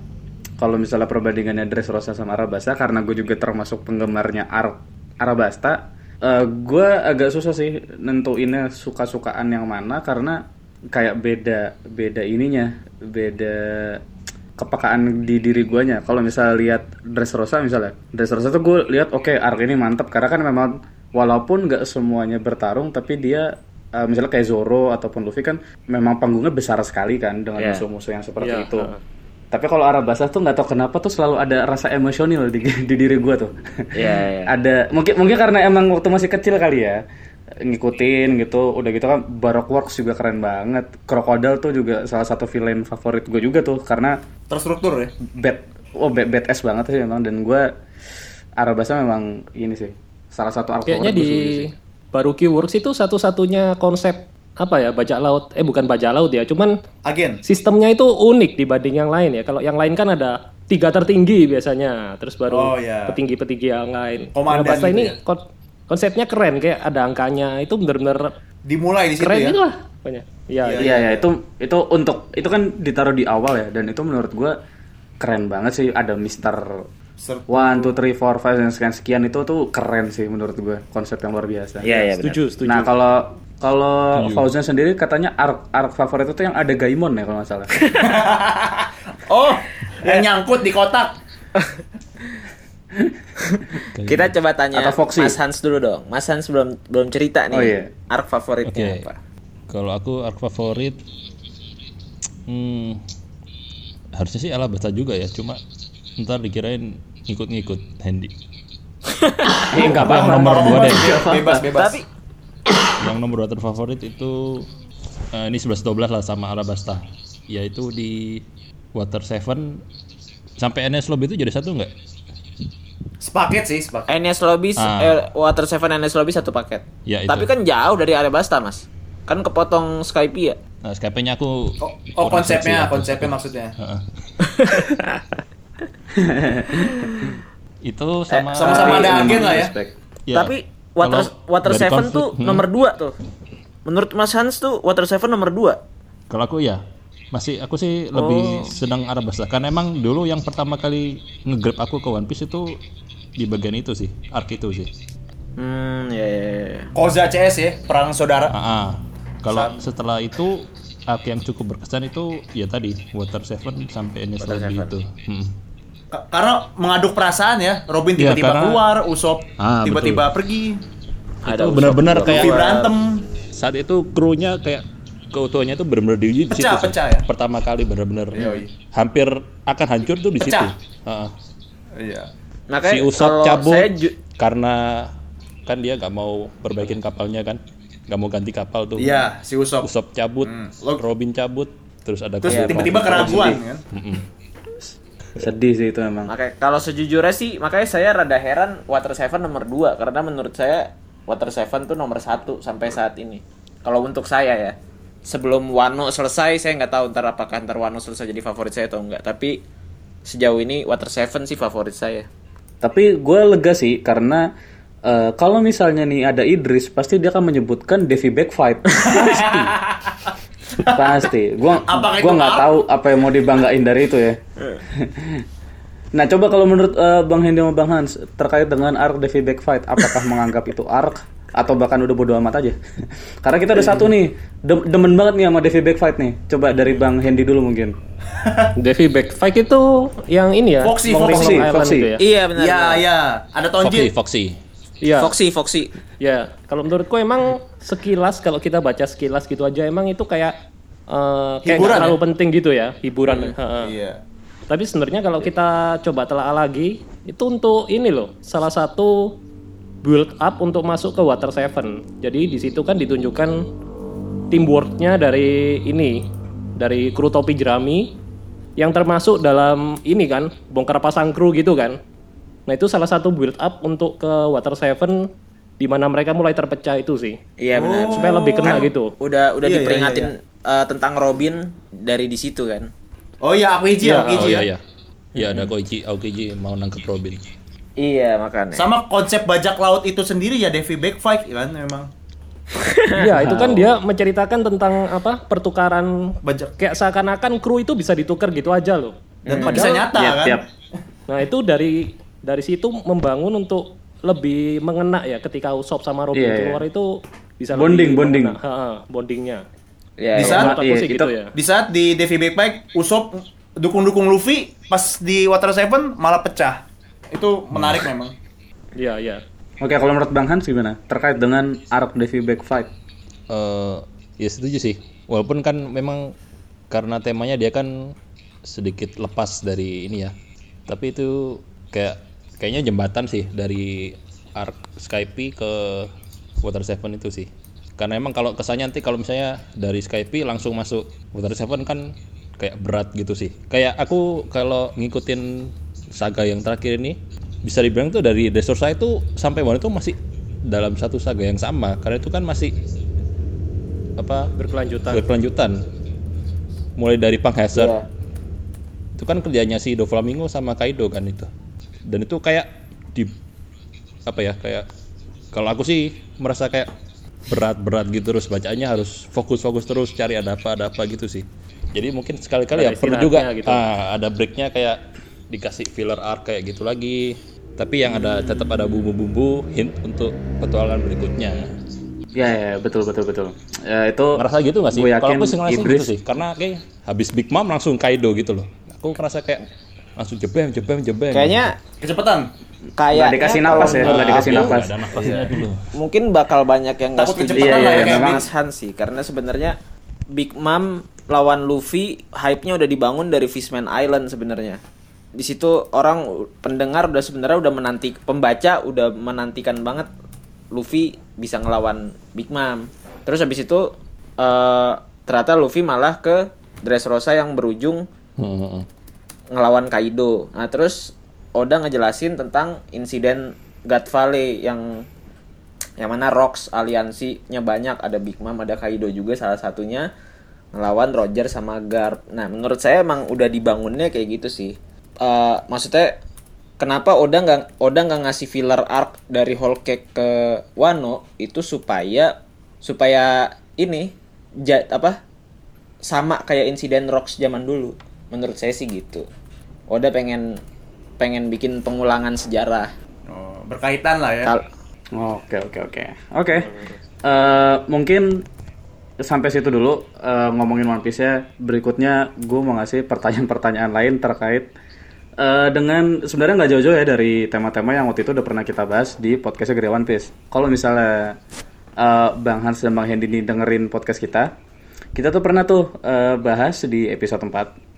kalau misalnya perbandingannya Dressrosa sama Arabasta karena gue juga termasuk penggemarnya Ar Arabasta, eh, gue agak susah sih nentuinnya suka-sukaan yang mana karena kayak beda beda ininya beda kepekaan di diri guanya. Kalau misalnya lihat Dressrosa misalnya Dressrosa tuh gue lihat oke arc ini mantep karena kan memang walaupun nggak semuanya bertarung tapi dia eh, misalnya kayak Zoro ataupun Luffy kan memang panggungnya besar sekali kan dengan Iya. musuh-musuh yang seperti Iya, itu heeh. tapi kalau Arabasta tuh nggak tahu kenapa tuh selalu ada rasa emosional di, di diri gue tuh Iya, iya. ada mungkin mungkin karena emang waktu masih kecil kali ya ngikutin gitu udah gitu kan Baroque Works juga keren banget Crocodile tuh juga salah satu villain favorit gue juga tuh karena Terstruktur ya. bad oh bad, badass banget sih memang dan gue Arabasta memang ini sih salah satu arc Kayaknya favorit di gua sendiri sih. Baruki Works itu satu-satunya konsep apa ya bajak laut eh bukan bajak laut ya cuman Agen. sistemnya itu unik dibanding yang lain ya kalau yang lain kan ada tiga tertinggi biasanya terus Oh, baru iya. petinggi-petinggi yang lain Komandan Alabasta gitu ini ya? kon- konsepnya keren kayak ada angkanya itu bener-bener Dimulai di situ keren ya. gitu lah pokoknya ya, Iya, Iya ya itu itu untuk itu kan ditaruh di awal ya dan itu menurut gue keren banget sih ada Mister Ser- One, two, three, four, five dan sekian sekian itu tuh keren sih menurut gue konsep yang luar biasa. Iya, iya benar. setuju setuju Nah kalau kalau Fauzan sendiri katanya arc arc favorit itu yang ada Gaimon ya kalau nggak salah. Oh, yang nyangkut di kotak. Kita coba tanya Atau Foxy. Mas Hans dulu dong. Mas Hans belum belum cerita nih. Oh, iya. Arc favoritnya Oke. apa? Kalau aku arc favorit hmm, harusnya sih Alabasta juga ya, cuma ntar dikirain ngikut-ngikut Handy. Eh enggak apa nomor dua deh. Bebas, bebas. Tapi Yang nomor dua terfavorit itu eh, ini 11-12 lah sama Alabasta, yaitu di Water Seven sampai NS Lobby itu jadi satu nggak? Sepaket sih, sepaket. NS Lobby Ah. eh, Water Seven NS Lobby satu paket. Ya, itu. Tapi kan jauh dari Arabasta, Mas. Kan kepotong Skype ya. Nah, Skype-nya aku Oh, oh konsepnya, konsepnya maksudnya. Itu sama Eh, sama-sama ada agen lah ya. Ya, Tapi Water kalau Water Seven konflik- tuh hmm, nomor 2 tuh. Menurut Mas Hans tuh Water Seven nomor 2. Kalau aku ya masih aku sih lebih senang Arabasta karena emang dulu yang pertama kali nge-grab aku ke One Piece itu di bagian itu sih, arc itu sih. Hmm, ya ya ya. Koza CS ya, perang saudara. Ah, ah. Kalau setelah itu arc yang cukup berkesan itu ya tadi Water Seven sampai Ines Lobby itu. Hmm. Ka- Karena mengaduk perasaan ya, Robin Iya, tiba-tiba karena- keluar, Usop Ah, tiba-tiba pergi, itu benar-benar kayak berantem. saat itu krunya kayak keutuhannya itu benar-benar diuji di situ. Pecah, ya? Pertama kali benar-benar Yoi. hampir akan hancur tuh di situ. Pecah. Ah. Iya. Makanya si Usop cabut saya ju- karena kan dia nggak mau perbaikin kapalnya kan, nggak mau ganti kapal tuh. Iya, si Usop. Usop cabut, Lo- Robin cabut, terus ada Terus tiba-tiba keraguan kan. Sedih sih itu memang. Makanya kalau sejujurnya sih makanya saya rada heran Water Seven nomor 2 karena menurut saya Water Seven tuh nomor satu sampai saat ini. Kalau untuk saya ya. Sebelum Wano selesai saya nggak tahu ntar apakah ntar Wano selesai jadi favorit saya atau enggak. Tapi sejauh ini Water Seven sih favorit saya. Tapi gue lega sih karena eh, kalau misalnya nih ada Idris pasti dia akan menyebutkan Devi Backfight. Pasti. Pasti. Gua Apakah gua nggak tahu apa yang mau dibanggain dari itu ya. nah, coba kalau menurut eh, Bang Hendy sama Bang Hans terkait dengan Ark Devi Backfight, apakah menganggap itu Ark atau bahkan udah bodo amat aja? Karena kita udah satu nih, dem- demen banget nih sama Devi Backfight nih. Coba dari Bang Hendy dulu mungkin. Devi Backfight itu yang ini ya. Foxy, Long Foxy, Long Foxy. itu ya. Iya benar. Iya, benar. iya. Ada Foxy, Tonjin. Foxy. Iya. Foxy, Foxy. Ya, kalau menurutku emang sekilas kalau kita baca sekilas gitu aja emang itu kayak eh, kayak nggak Hiburan terlalu ya? penting gitu ya, hiburan. Heeh. Iya. Tapi sebenarnya kalau kita coba telah lagi, itu untuk ini loh, salah satu build up untuk masuk ke Water Seven. Jadi di situ kan ditunjukkan teamworknya dari ini, dari kru topi jerami, yang termasuk dalam ini kan, bongkar pasang kru gitu kan. Nah itu salah satu build up untuk ke Water Seven, di mana mereka mulai terpecah itu sih, Iya benar. supaya lebih kena gitu. Udah udah Iya, iya, diperingatin iya, eh, tentang Robin dari di situ kan. Oh iya, aku izin, Iya, aku Oh izin. iya iya. Iya ada Koichi, Aokiji mau nangkep Robin. Iya makanya. Sama konsep bajak laut itu sendiri ya Devi Backfight kan memang. Iya, itu kan dia menceritakan tentang apa pertukaran Bajak. kayak seakan-akan kru itu bisa ditukar gitu aja loh. Dan itu bisa nyata Tiap, kan. tiap. Nah itu dari dari situ membangun untuk lebih mengena ya ketika Usopp sama Robin Iya, iya. keluar itu bisa Bonding, lebih bonding. mengena. Ha-ha, bondingnya. Ya, Di ya. saat- iya, sih kita- gitu ya. Di saat di Devi Backfight Usopp dukung-dukung Luffy pas di Water Seven malah pecah. Itu menarik memang. Iya iya. Oke, kalau menurut Bang Hans gimana? Terkait dengan Ark Devi Backfight. eh ya setuju sih. Walaupun kan memang karena temanya dia kan sedikit lepas dari ini ya. Tapi itu kayak kayaknya jembatan sih dari Arc Skype ke Water Seven itu sih. Karena emang kalau kesannya nanti kalau misalnya dari Skype langsung masuk Water Seven kan kayak berat gitu sih. Kayak aku kalau ngikutin saga yang terakhir ini bisa dibilang tuh dari Dressrosa itu sampai Wano itu masih dalam satu saga yang sama karena itu kan masih apa Berkelanjutan. berkelanjutan mulai dari Pang Hazard Iya. itu kan kerjanya si Doflamingo sama Kaido kan itu dan itu kayak di apa ya kayak kalau aku sih merasa kayak berat-berat gitu terus bacaannya harus fokus-fokus terus cari ada apa ada apa gitu sih jadi mungkin sekali-kali ya perlu juga gitu. ah, ada breaknya kayak dikasih filler arc kayak gitu lagi tapi yang ada tetap ada bumbu-bumbu hint untuk petualangan berikutnya Ya, ya, betul betul betul. Ya, itu ngerasa gitu gak sih? Kalau aku sih ngerasa gitu sih, karena kayak habis Big Mom langsung Kaido gitu loh. Aku ngerasa kayak langsung jebem, jebem, jebem. Kayaknya Kecepatan. kayak nggak dikasih nafas ya, nggak dikasih nafas. Nafasnya dulu. mungkin bakal banyak yang nggak setuju kecepatan lah ya, Mas Hans sih karena sebenarnya Big Mom lawan Luffy hype-nya udah dibangun dari Fishman Island sebenarnya di situ orang pendengar udah sebenarnya udah menanti pembaca udah menantikan banget Luffy bisa ngelawan Big Mom terus habis itu eh, ternyata Luffy malah ke Dressrosa yang berujung Hmm, ngelawan Kaido. Nah, terus Oda ngejelasin tentang insiden God Valley yang yang mana Rocks aliansinya banyak, ada Big Mom, ada Kaido juga salah satunya ngelawan Roger sama Garp. Nah, menurut saya emang udah dibangunnya kayak gitu sih. Eh, maksudnya kenapa Oda nggak Oda nggak ngasih filler arc dari Whole Cake ke Wano itu supaya supaya ini ja- apa sama kayak insiden Rocks zaman dulu. Menurut saya sih gitu. Oda pengen pengen bikin pengulangan sejarah. Oh, berkaitan lah ya. Oke oke oke oke. Eh, mungkin sampai situ dulu eh, ngomongin One Piece ya. Berikutnya gue mau ngasih pertanyaan-pertanyaan lain terkait eh, dengan sebenarnya nggak jauh-jauh ya dari tema-tema yang waktu itu udah pernah kita bahas di podcastnya Gede One Piece. Kalau misalnya eh, Bang Hans dan Bang Hendy dengerin podcast kita, kita tuh pernah tuh eh, bahas di episode 4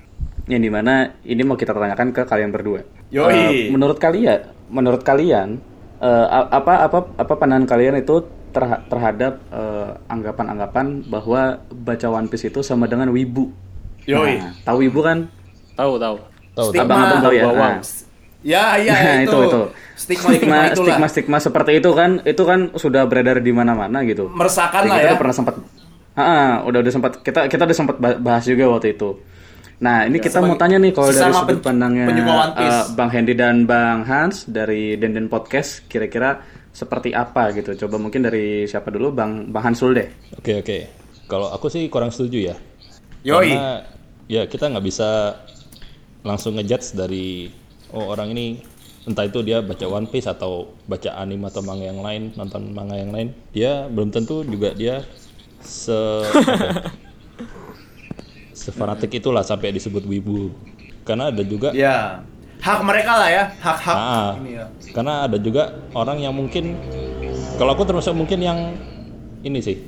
yang di mana ini mau kita tanyakan ke kalian berdua. Yoi. Eh, menurut kalian, menurut kalian a- apa apa apa pandangan kalian itu terha- terhadap eh, anggapan-anggapan bahwa baca One Piece itu sama dengan wibu? Yoi. Nah, tahu wibu kan? Tahu tahu. Tahu, stigma Abang-abang tahu ya? Nah. Ya, iya Nah, itu. itu, itu. Stigma stigma stigma stigma stigma seperti itu kan itu kan sudah beredar di mana-mana gitu. Meresahkan lah kita ya. udah pernah sempat Ah, ah, udah udah sempat kita kita udah sempat ba- bahas juga waktu itu. Nah, ini kita mau tanya nih kalau dari sudut pen- pandangnya eh, Bang Hendy dan Bang Hans dari Denden Podcast kira-kira seperti apa gitu. Coba mungkin dari siapa dulu Bang Bang Hans dulu deh. Oke oke. Kalau aku sih kurang setuju ya. Yoi. Karena ya kita nggak bisa langsung ngejudge dari oh orang ini entah itu dia baca One Piece atau baca anime atau manga yang lain, nonton manga yang lain, dia belum tentu juga dia se sefanatik itulah sampai disebut wibu. Karena ada juga Ya. Hak mereka lah ya, hak-hak Ah, ini ya. karena ada juga orang yang mungkin kalau aku termasuk mungkin yang ini sih.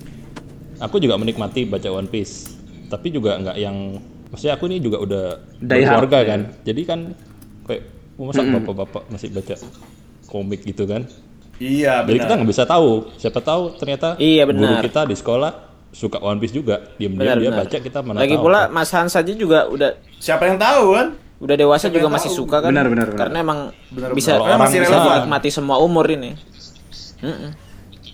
Aku juga menikmati baca One Piece, tapi juga nggak yang maksudnya aku ini juga udah Die hard, berkeluarga ya. kan. Jadi kan kayak oh, masa bapak-bapak masih baca komik gitu kan. Iya, Jadi kita benar. nggak bisa tahu. Siapa tahu ternyata Iya, guru benar. kita di sekolah suka One Piece juga. Diam-diam dia baca kita mana Lagi tahu. pula Mas Hans saja juga udah Siapa yang tahu kan? udah dewasa Siapa juga masih tahu? suka kan? Benar, benar, benar. Karena emang Benar, bisa benar. orang Masih bisa menikmati semua umur ini. Mm-mm.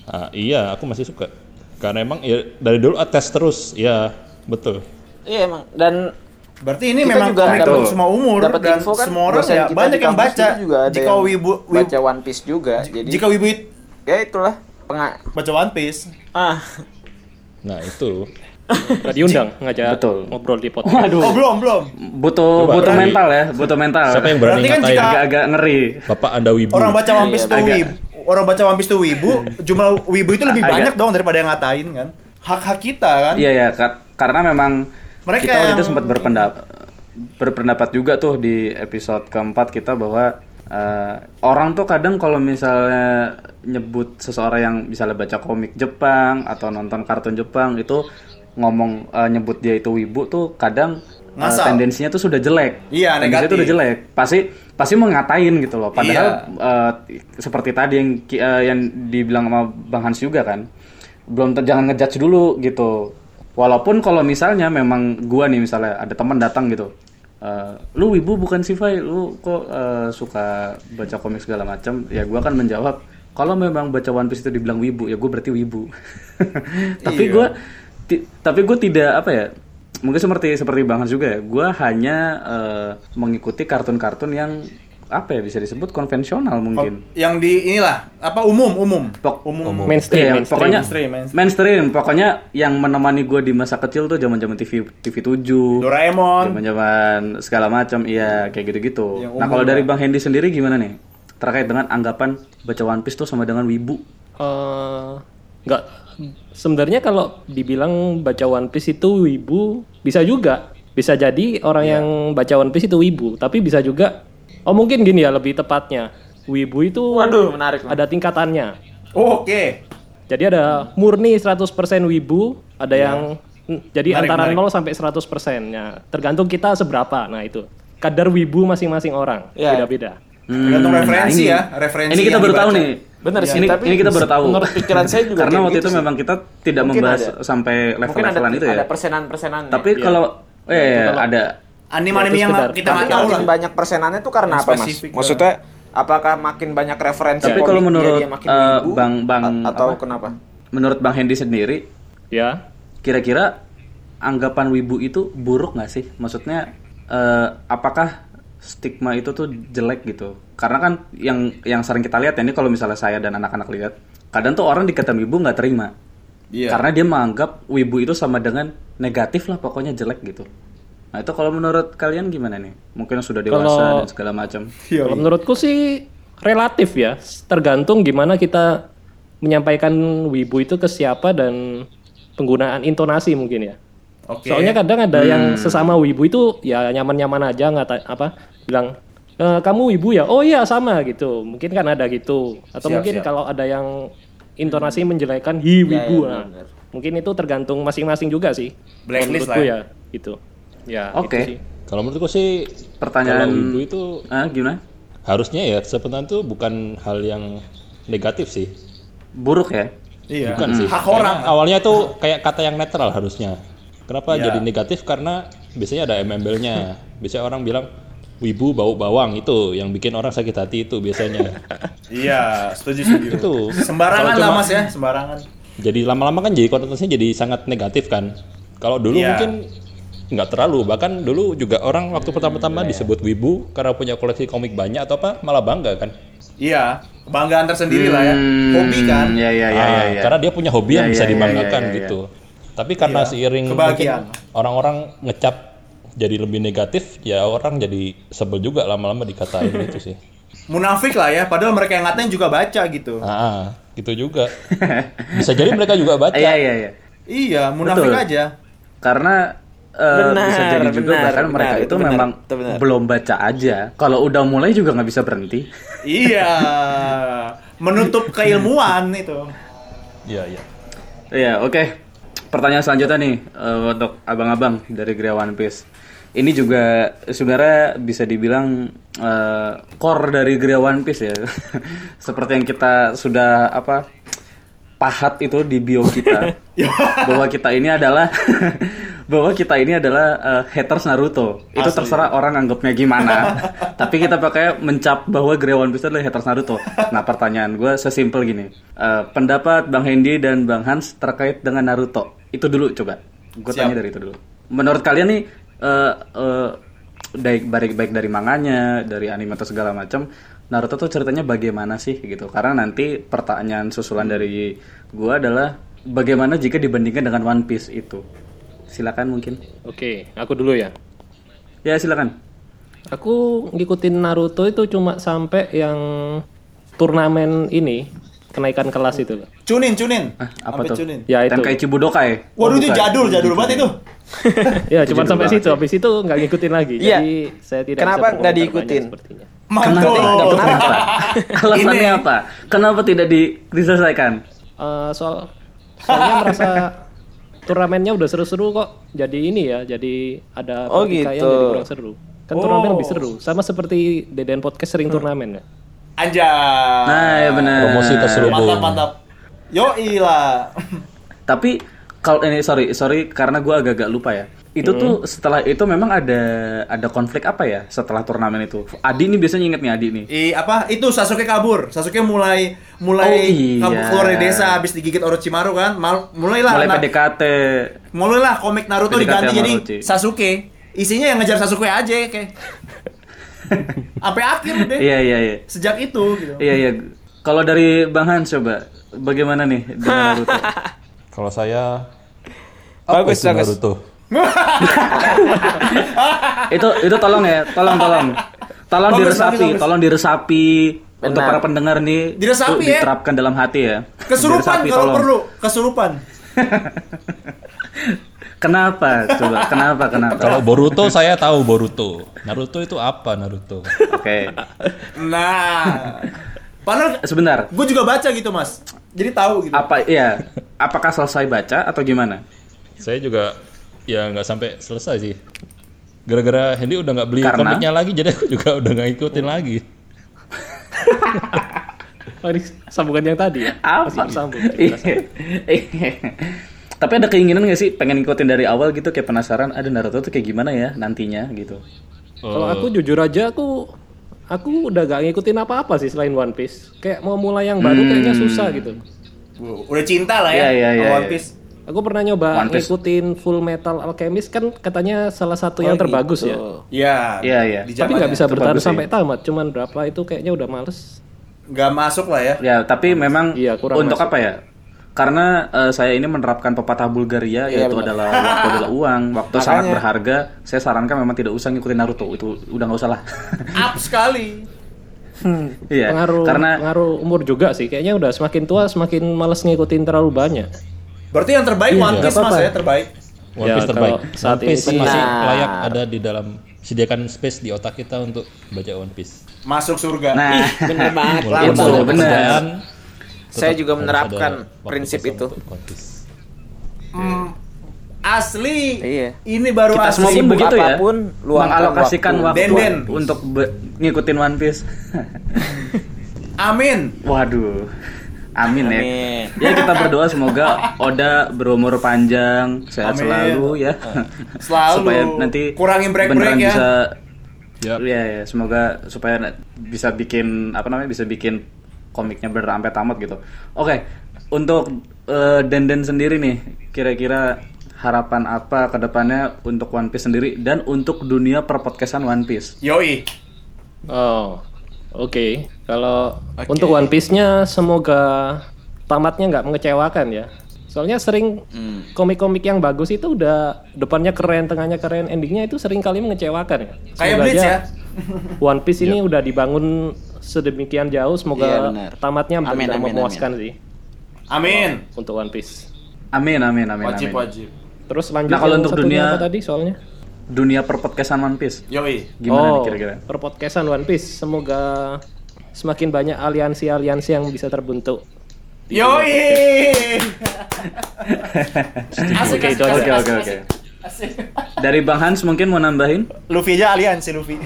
Ah, iya, aku masih suka. Karena emang ya dari dulu tes terus. Ya, betul. Iya emang dan Berarti ini Kita memang juga komik untuk semua umur dapat dan info kan, semua orang ya banyak yang baca. juga ada Jika yang wibu, wibu baca One Piece juga. Jadi jika wibu it- ya itulah penga baca One Piece, ah Nah, itu. Nggak diundang ngajak Betul. ngobrol di podcast. Waduh. oh belum belum. Butuh Coba, butuh berani. mental ya, butuh mental. Siapa yang berani Berarti kan ngatain? jika- agak-agak ngeri. Bapak Anda wibu. Orang baca One Piece Iya, itu agak- wibu, orang baca One Piece itu wibu, jumlah wibu itu lebih Agak- banyak dong daripada yang ngatain kan. Hak-hak kita kan. Iya ya, kar- karena memang Mereka kita waktu itu yang- sempat berpendapat berpendapat juga tuh di episode keempat kita bahwa eh, orang tuh kadang kalau misalnya nyebut seseorang yang misalnya baca komik Jepang atau nonton kartun Jepang itu ngomong eh, nyebut dia itu wibu tuh kadang Ngasal. tendensinya tuh sudah jelek. Iya, Tendensinya negatif. tuh udah jelek. Pasti pasti mau ngatain gitu loh. Padahal eh, seperti tadi yang eh, yang dibilang sama Bang Hans juga kan. Belum ter- jangan ngejudge dulu gitu. Walaupun kalau misalnya memang gua nih misalnya ada teman datang gitu. Eh, lu wibu bukan sih Fai, lu kok eh, suka baca komik segala macam? Ya gua kan menjawab kalau memang baca One Piece itu dibilang wibu, ya gue berarti wibu. tapi Iya. ti- tapi gue tidak apa ya mungkin seperti seperti Bang Hans juga ya gue hanya eh, mengikuti kartun-kartun yang apa ya bisa disebut konvensional mungkin Yang di inilah apa umum umum. Pok- umum. Mainstream, Iya, mainstream. pokoknya Mainstream, mainstream. mainstream pokoknya yang menemani gue di masa kecil tuh zaman-zaman TV TV 7 Doraemon. zaman-zaman segala macam iya kayak gitu-gitu Yang nah umum kalau dari. Bang Hendy sendiri gimana nih terkait dengan anggapan baca One Piece tuh sama dengan wibu Eh, nggak sebenarnya kalau dibilang baca One Piece itu wibu bisa juga bisa jadi orang Iya. yang baca One Piece itu wibu tapi bisa juga oh mungkin gini ya lebih tepatnya wibu itu waduh menarik. ada tingkatannya Oke. jadi ada murni 100% wibu ada yang mm, jadi Iya. Menarik, antara menarik. 0 sampai 100% ya tergantung kita seberapa nah itu kadar wibu masing-masing orang Ya. beda-beda Tergantung Hmm, referensi nah ini- ya, referensi ini kita baru tahu nih Bener sih, ini, tapi ini kita baru tahu menurut pikiran saya juga karena waktu gitu itu sih. memang kita tidak Mungkin membahas ada. sampai ada level-levelan itu ya ada persenan-persenan. tapi kalau eh ada Anime-anime Ya, yang kita nggak tahu lah. makin banyak persenannya itu karena apa mas? Maksudnya apakah makin banyak referensi Tapi kalau menurut, dia makin eh, wibu, Bang- Bang- a- atau apa? kenapa? menurut Bang Hendy sendiri ya kira-kira anggapan wibu itu buruk nggak sih? Maksudnya eh, apakah stigma itu tuh jelek gitu? Karena kan yang yang sering kita lihat ya ini kalau misalnya saya dan anak-anak lihat, kadang tuh orang dikatakan wibu nggak terima. Iya. Karena dia menganggap wibu itu sama dengan negatif lah pokoknya jelek gitu. Nah itu kalau menurut kalian gimana nih? Mungkin sudah dewasa Kalau- dan segala macam. Kalau menurutku sih relatif ya, tergantung gimana kita menyampaikan wibu itu ke siapa dan penggunaan intonasi mungkin ya. Oke. Soalnya kadang ada yang sesama wibu itu ya nyaman-nyaman aja nggak apa bilang "E, kamu wibu ya, oh iya sama gitu. Mungkin kan ada gitu. Atau Siap, mungkin siap. kalau ada yang intonasi menjelekan hi wibu. iya, nah, benar. mungkin itu tergantung masing-masing juga sih. Blacklist Menurutku lah ya, gitu. Ya, Oke. sih. Kalau menurutku sih Pertanyaan- kalau wibu itu Ah gimana? harusnya ya sebenarnya itu bukan hal yang negatif sih. Buruk ya? Iya. Bukan sih. Hak Karena orang. Awalnya tuh kayak kata yang netral harusnya. Kenapa Iya. jadi negatif? Karena biasanya ada embel-embelnya. Biasanya orang bilang wibu bau bawang itu yang bikin orang sakit hati itu biasanya. Iya, setuju setuju. Itu. Sembarangan lah Mas ya, sembarangan. Jadi lama-lama kan jadi konotasinya jadi sangat negatif kan. Kalau dulu Iya. mungkin nggak terlalu, bahkan dulu juga orang waktu pertama-tama disebut wibu karena punya koleksi komik banyak atau apa malah bangga kan. Iya, kebanggaan tersendiri lah ya. Hmm, Hobi kan. Ya ya ya Ah, ya. ya. Karena dia punya hobi yang Ya, bisa ya, ya, dibanggakan ya, ya, ya. gitu. Tapi karena Iya, seiring kebahagiaan. mungkin orang-orang ngecap jadi lebih negatif, ya orang jadi sebel juga lama-lama dikatain gitu sih. Munafik lah ya, padahal mereka yang ngatain juga baca gitu. Ah, gitu juga. Bisa jadi mereka juga baca. Iya iya iya. Iya, munafik Betul. aja. Karena eh, Benar, bisa jadi juga benar, bahkan benar, mereka itu itu benar, memang itu benar. belum baca aja. Kalau udah mulai juga nggak bisa berhenti. Iya. Menutup keilmuan itu. Iya, iya. Iya, oke. Pertanyaan selanjutnya nih eh, untuk abang-abang dari Gria One Piece. Ini juga sebenarnya bisa dibilang eh, core dari Gria One Piece ya. Seperti yang kita sudah apa pahat itu di bio kita bahwa kita ini adalah bahwa kita ini adalah eh, haters Naruto. Itu terserah orang anggapnya gimana. Tapi kita pakai mencap bahwa Gria One Piece adalah haters Naruto. Nah, pertanyaan gue sesimpel gini. Eh, pendapat Bang Hendy dan Bang Hans terkait dengan Naruto. Itu dulu coba. Gue tanya dari itu dulu. Menurut kalian nih eh eh, baik baik baik dari manganya, dari anime atau segala macam, Naruto tuh ceritanya bagaimana sih gitu? Karena nanti pertanyaan susulan dari gua adalah bagaimana jika dibandingkan dengan One Piece itu? Silakan mungkin. Oke, aku dulu ya. Ya silakan. Aku ngikutin Naruto itu cuma sampai yang turnamen ini kenaikan kelas itu. loh. Cunin, cunin. Ah, apa Sampai tuh? Cunin. Ya itu. Tenkaichi Budokai. Oh, Waduh itu bukan. jadul, jadul banget itu. ya cuma sampai banget situ. Habis itu nggak ngikutin lagi. Iya. Jadi saya tidak Kenapa nggak diikutin? sepertinya. Kenapa? Mantul. Kenapa? Alasannya Ini. apa? Kenapa tidak di, diselesaikan? Eh, soal soalnya merasa turnamennya udah seru-seru kok. Jadi ini ya, jadi ada Oh, pertikaian gitu. jadi kurang seru. Kan turnamen lebih seru. Sama seperti Deden Podcast sering turnamen ya. Anjay. Nah, ya benar. Promosi terselubung. Mantap, mantap. Yo lah. Tapi kalau ini sorry sorry karena gua agak-agak lupa ya. Itu tuh setelah itu memang ada ada konflik apa ya setelah turnamen itu? Adi nih biasanya inget nih Adi nih. I, apa itu Sasuke kabur. Sasuke mulai mulai Oh, iya. kabur keluar dari desa habis digigit Orochimaru kan. Mal, mulailah Mulai na- PDKT. mulailah komik Naruto PDKT diganti jadi. Sasuke. Isinya yang ngejar Sasuke aja kayak. Sampai akhir deh. Iya iya iya. Sejak itu gitu. Iya iya. Kalau dari Bang Hans coba bagaimana nih dengan Naruto? Kalau saya Bagus, bagus. Naruto? itu itu tolong ya, tolong tolong. Tolong Bagus, diresapi, bagus, bagus. tolong diresapi untuk Benar. para pendengar nih. Diresapi tuh ya. Diterapkan dalam hati ya. Kesurupan Diresapi, kalau tolong. perlu, kesurupan. Kenapa? Coba, kenapa? Kenapa? Kalau Boruto saya tahu Boruto. Naruto itu apa Naruto? Oke. Nah. Padahal Sebentar. gue juga baca gitu, Mas. Jadi tahu gitu. Apa iya? Apakah selesai baca atau gimana? Saya juga ya nggak sampai selesai sih. Gara-gara Hendy udah nggak beli Karena? komiknya lagi, jadi aku juga udah nggak ikutin lagi. Oh, ini sambungan yang tadi ya? Apa? bersambung. Iya. Tapi ada keinginan gak sih pengen ngikutin dari awal gitu kayak penasaran ada Naruto tuh kayak gimana ya nantinya gitu. Kalau aku jujur aja aku aku udah gak ngikutin apa-apa sih selain One Piece. Kayak mau mulai yang baru kayaknya susah gitu. Udah cinta lah ya, iya, sama iya, One iya. Piece. Aku pernah nyoba One Piece. ngikutin Full Metal Alchemist kan katanya salah satu yang terbagus ya. Iya. Iya, iya. Di Tapi nggak bisa bertahan Terbagus sampai tamat. Cuman berapa itu kayaknya udah males. Nggak masuk lah ya. Ya, tapi memang Iya, kurang untuk masuk. apa ya? Karena eh, saya ini menerapkan pepatah Bulgaria Iya, yaitu benar. adalah waktu adalah uang, waktu sangat Makanya. berharga. Saya sarankan memang tidak usah ngikutin Naruto, itu udah nggak usah lah. Up sekali. Iya, pengaruh karena pengaruh umur juga sih. Kayaknya udah semakin tua semakin males ngikutin terlalu banyak. Berarti yang terbaik Iya, One Piece Mas ya, terbaik. One Ya, Piece terbaik. kalau saat One Piece ini sih- masih Benar. layak ada di dalam sediakan space di otak kita untuk baca One Piece. Masuk surga. nah Bener banget. Benar. pekerjaan, Saya juga menerapkan prinsip itu. Hmm, asli. Iya. Ini baru kita asli. semua begitu ya. apa pun, luangkan mengalokasikan waktu. waktu, Den-den. untuk ngikutin One Piece. Amin. Waduh. Amin, ya. Amin. Ya kita berdoa semoga Oda berumur panjang, sehat Amin. selalu ya. Selalu. Supaya nanti Kurangin break-break ya. bisa Yap. Iya, ya, semoga supaya bisa bikin apa namanya bisa bikin komiknya berampe tamat gitu. Oke, untuk eh, Denden sendiri nih, kira-kira harapan apa ke depannya untuk One Piece sendiri dan untuk dunia perpodcastan One Piece? Yoi. Oh, oke. Kalau Oke. untuk One Piece-nya semoga tamatnya nggak mengecewakan ya. Soalnya sering Hmm. komik-komik yang bagus itu udah depannya keren, tengahnya keren, endingnya itu sering kali mengecewakan ya. Kayak Bleach ya. One Piece ini udah dibangun sedemikian jauh, Iya, semoga benar. tamatnya Amin, benar-benar amin, memuaskan sih Amin. untuk One Piece. Amin, amin, amin, Wajib amin. wajib. Terus lanjut Nah, kalau untuk dunia- apa tadi soalnya? Dunia perpodcastan One Piece. Yoi. Gimana nih oh, kira-kira? perpodcastan One Piece semoga semakin banyak aliansi-aliansi yang bisa terbentuk. Yoi. Oke, itu. Oke, oke, oke. Dari Bang Hans mungkin mau nambahin? Luffy aja aliansi Luffy.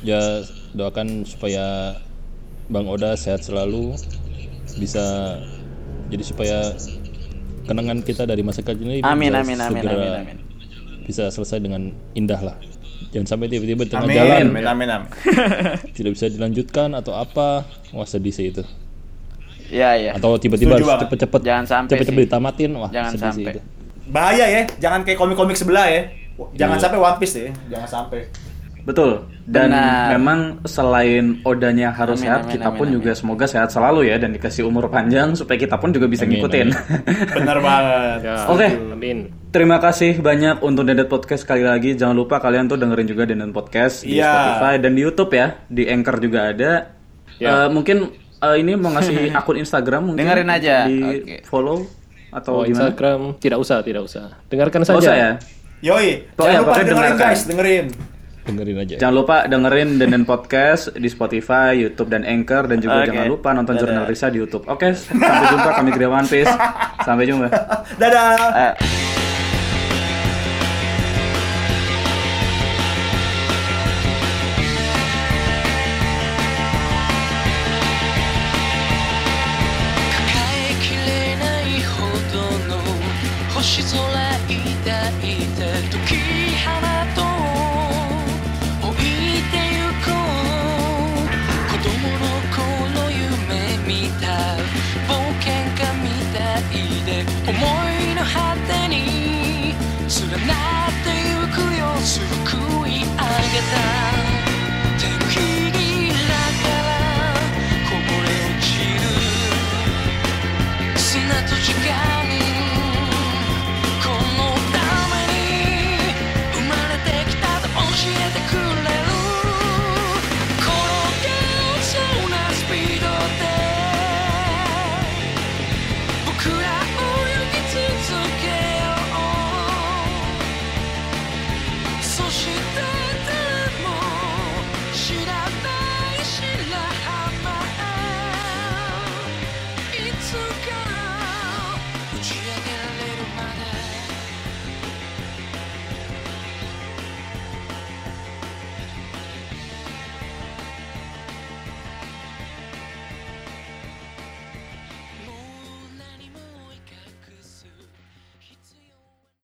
Ya doakan supaya Bang Oda sehat selalu bisa jadi supaya kenangan kita dari masa kecil ini Amin, bisa amin, amin, segera amin, amin. bisa selesai dengan indah lah. Jangan sampai tiba-tiba di tengah Amin. jalan Amin amin amin. tidak bisa dilanjutkan atau apa. Wah sedih sih itu. Iya, iya. Atau tiba-tiba harus cepet-cepet Jangan sampai cepet-cepet sih. ditamatin. Wah Jangan sedih sih sampai. itu. Bahaya ya, jangan kayak komik-komik sebelah ya. Jangan Iya. sampai One Piece deh, jangan sampai. Betul. Dan Benar. memang selain Odanya harus Amin, sehat, amin, kita amin, pun amin. juga semoga sehat selalu ya dan dikasih umur panjang supaya kita pun juga bisa Amin, ngikutin. Bener banget. Ya, Oke. Amin. Terima kasih banyak untuk Dendet Podcast sekali lagi. Jangan lupa kalian tuh dengerin juga Dendet Podcast di Iya. Spotify dan di YouTube ya. Di Anchor juga ada. Ya. Eh, mungkin eh, ini mau ngasih akun Instagram mungkin Dengerin aja. di Oke. follow atau Oh, gimana? Instagram tidak usah, tidak usah. Dengarkan saja. usah ya. Yoi, Pokoknya- jangan lupa dengerin dengarkan. guys, dengerin. Dengerin aja. Jangan lupa dengerin Denden Podcast di Spotify, YouTube dan Anchor dan juga Oke. jangan lupa nonton Dadah. Jurnal Risa di YouTube. Oke, sampai jumpa kami Gria One Piece. Sampai jumpa. Dadah. Eh,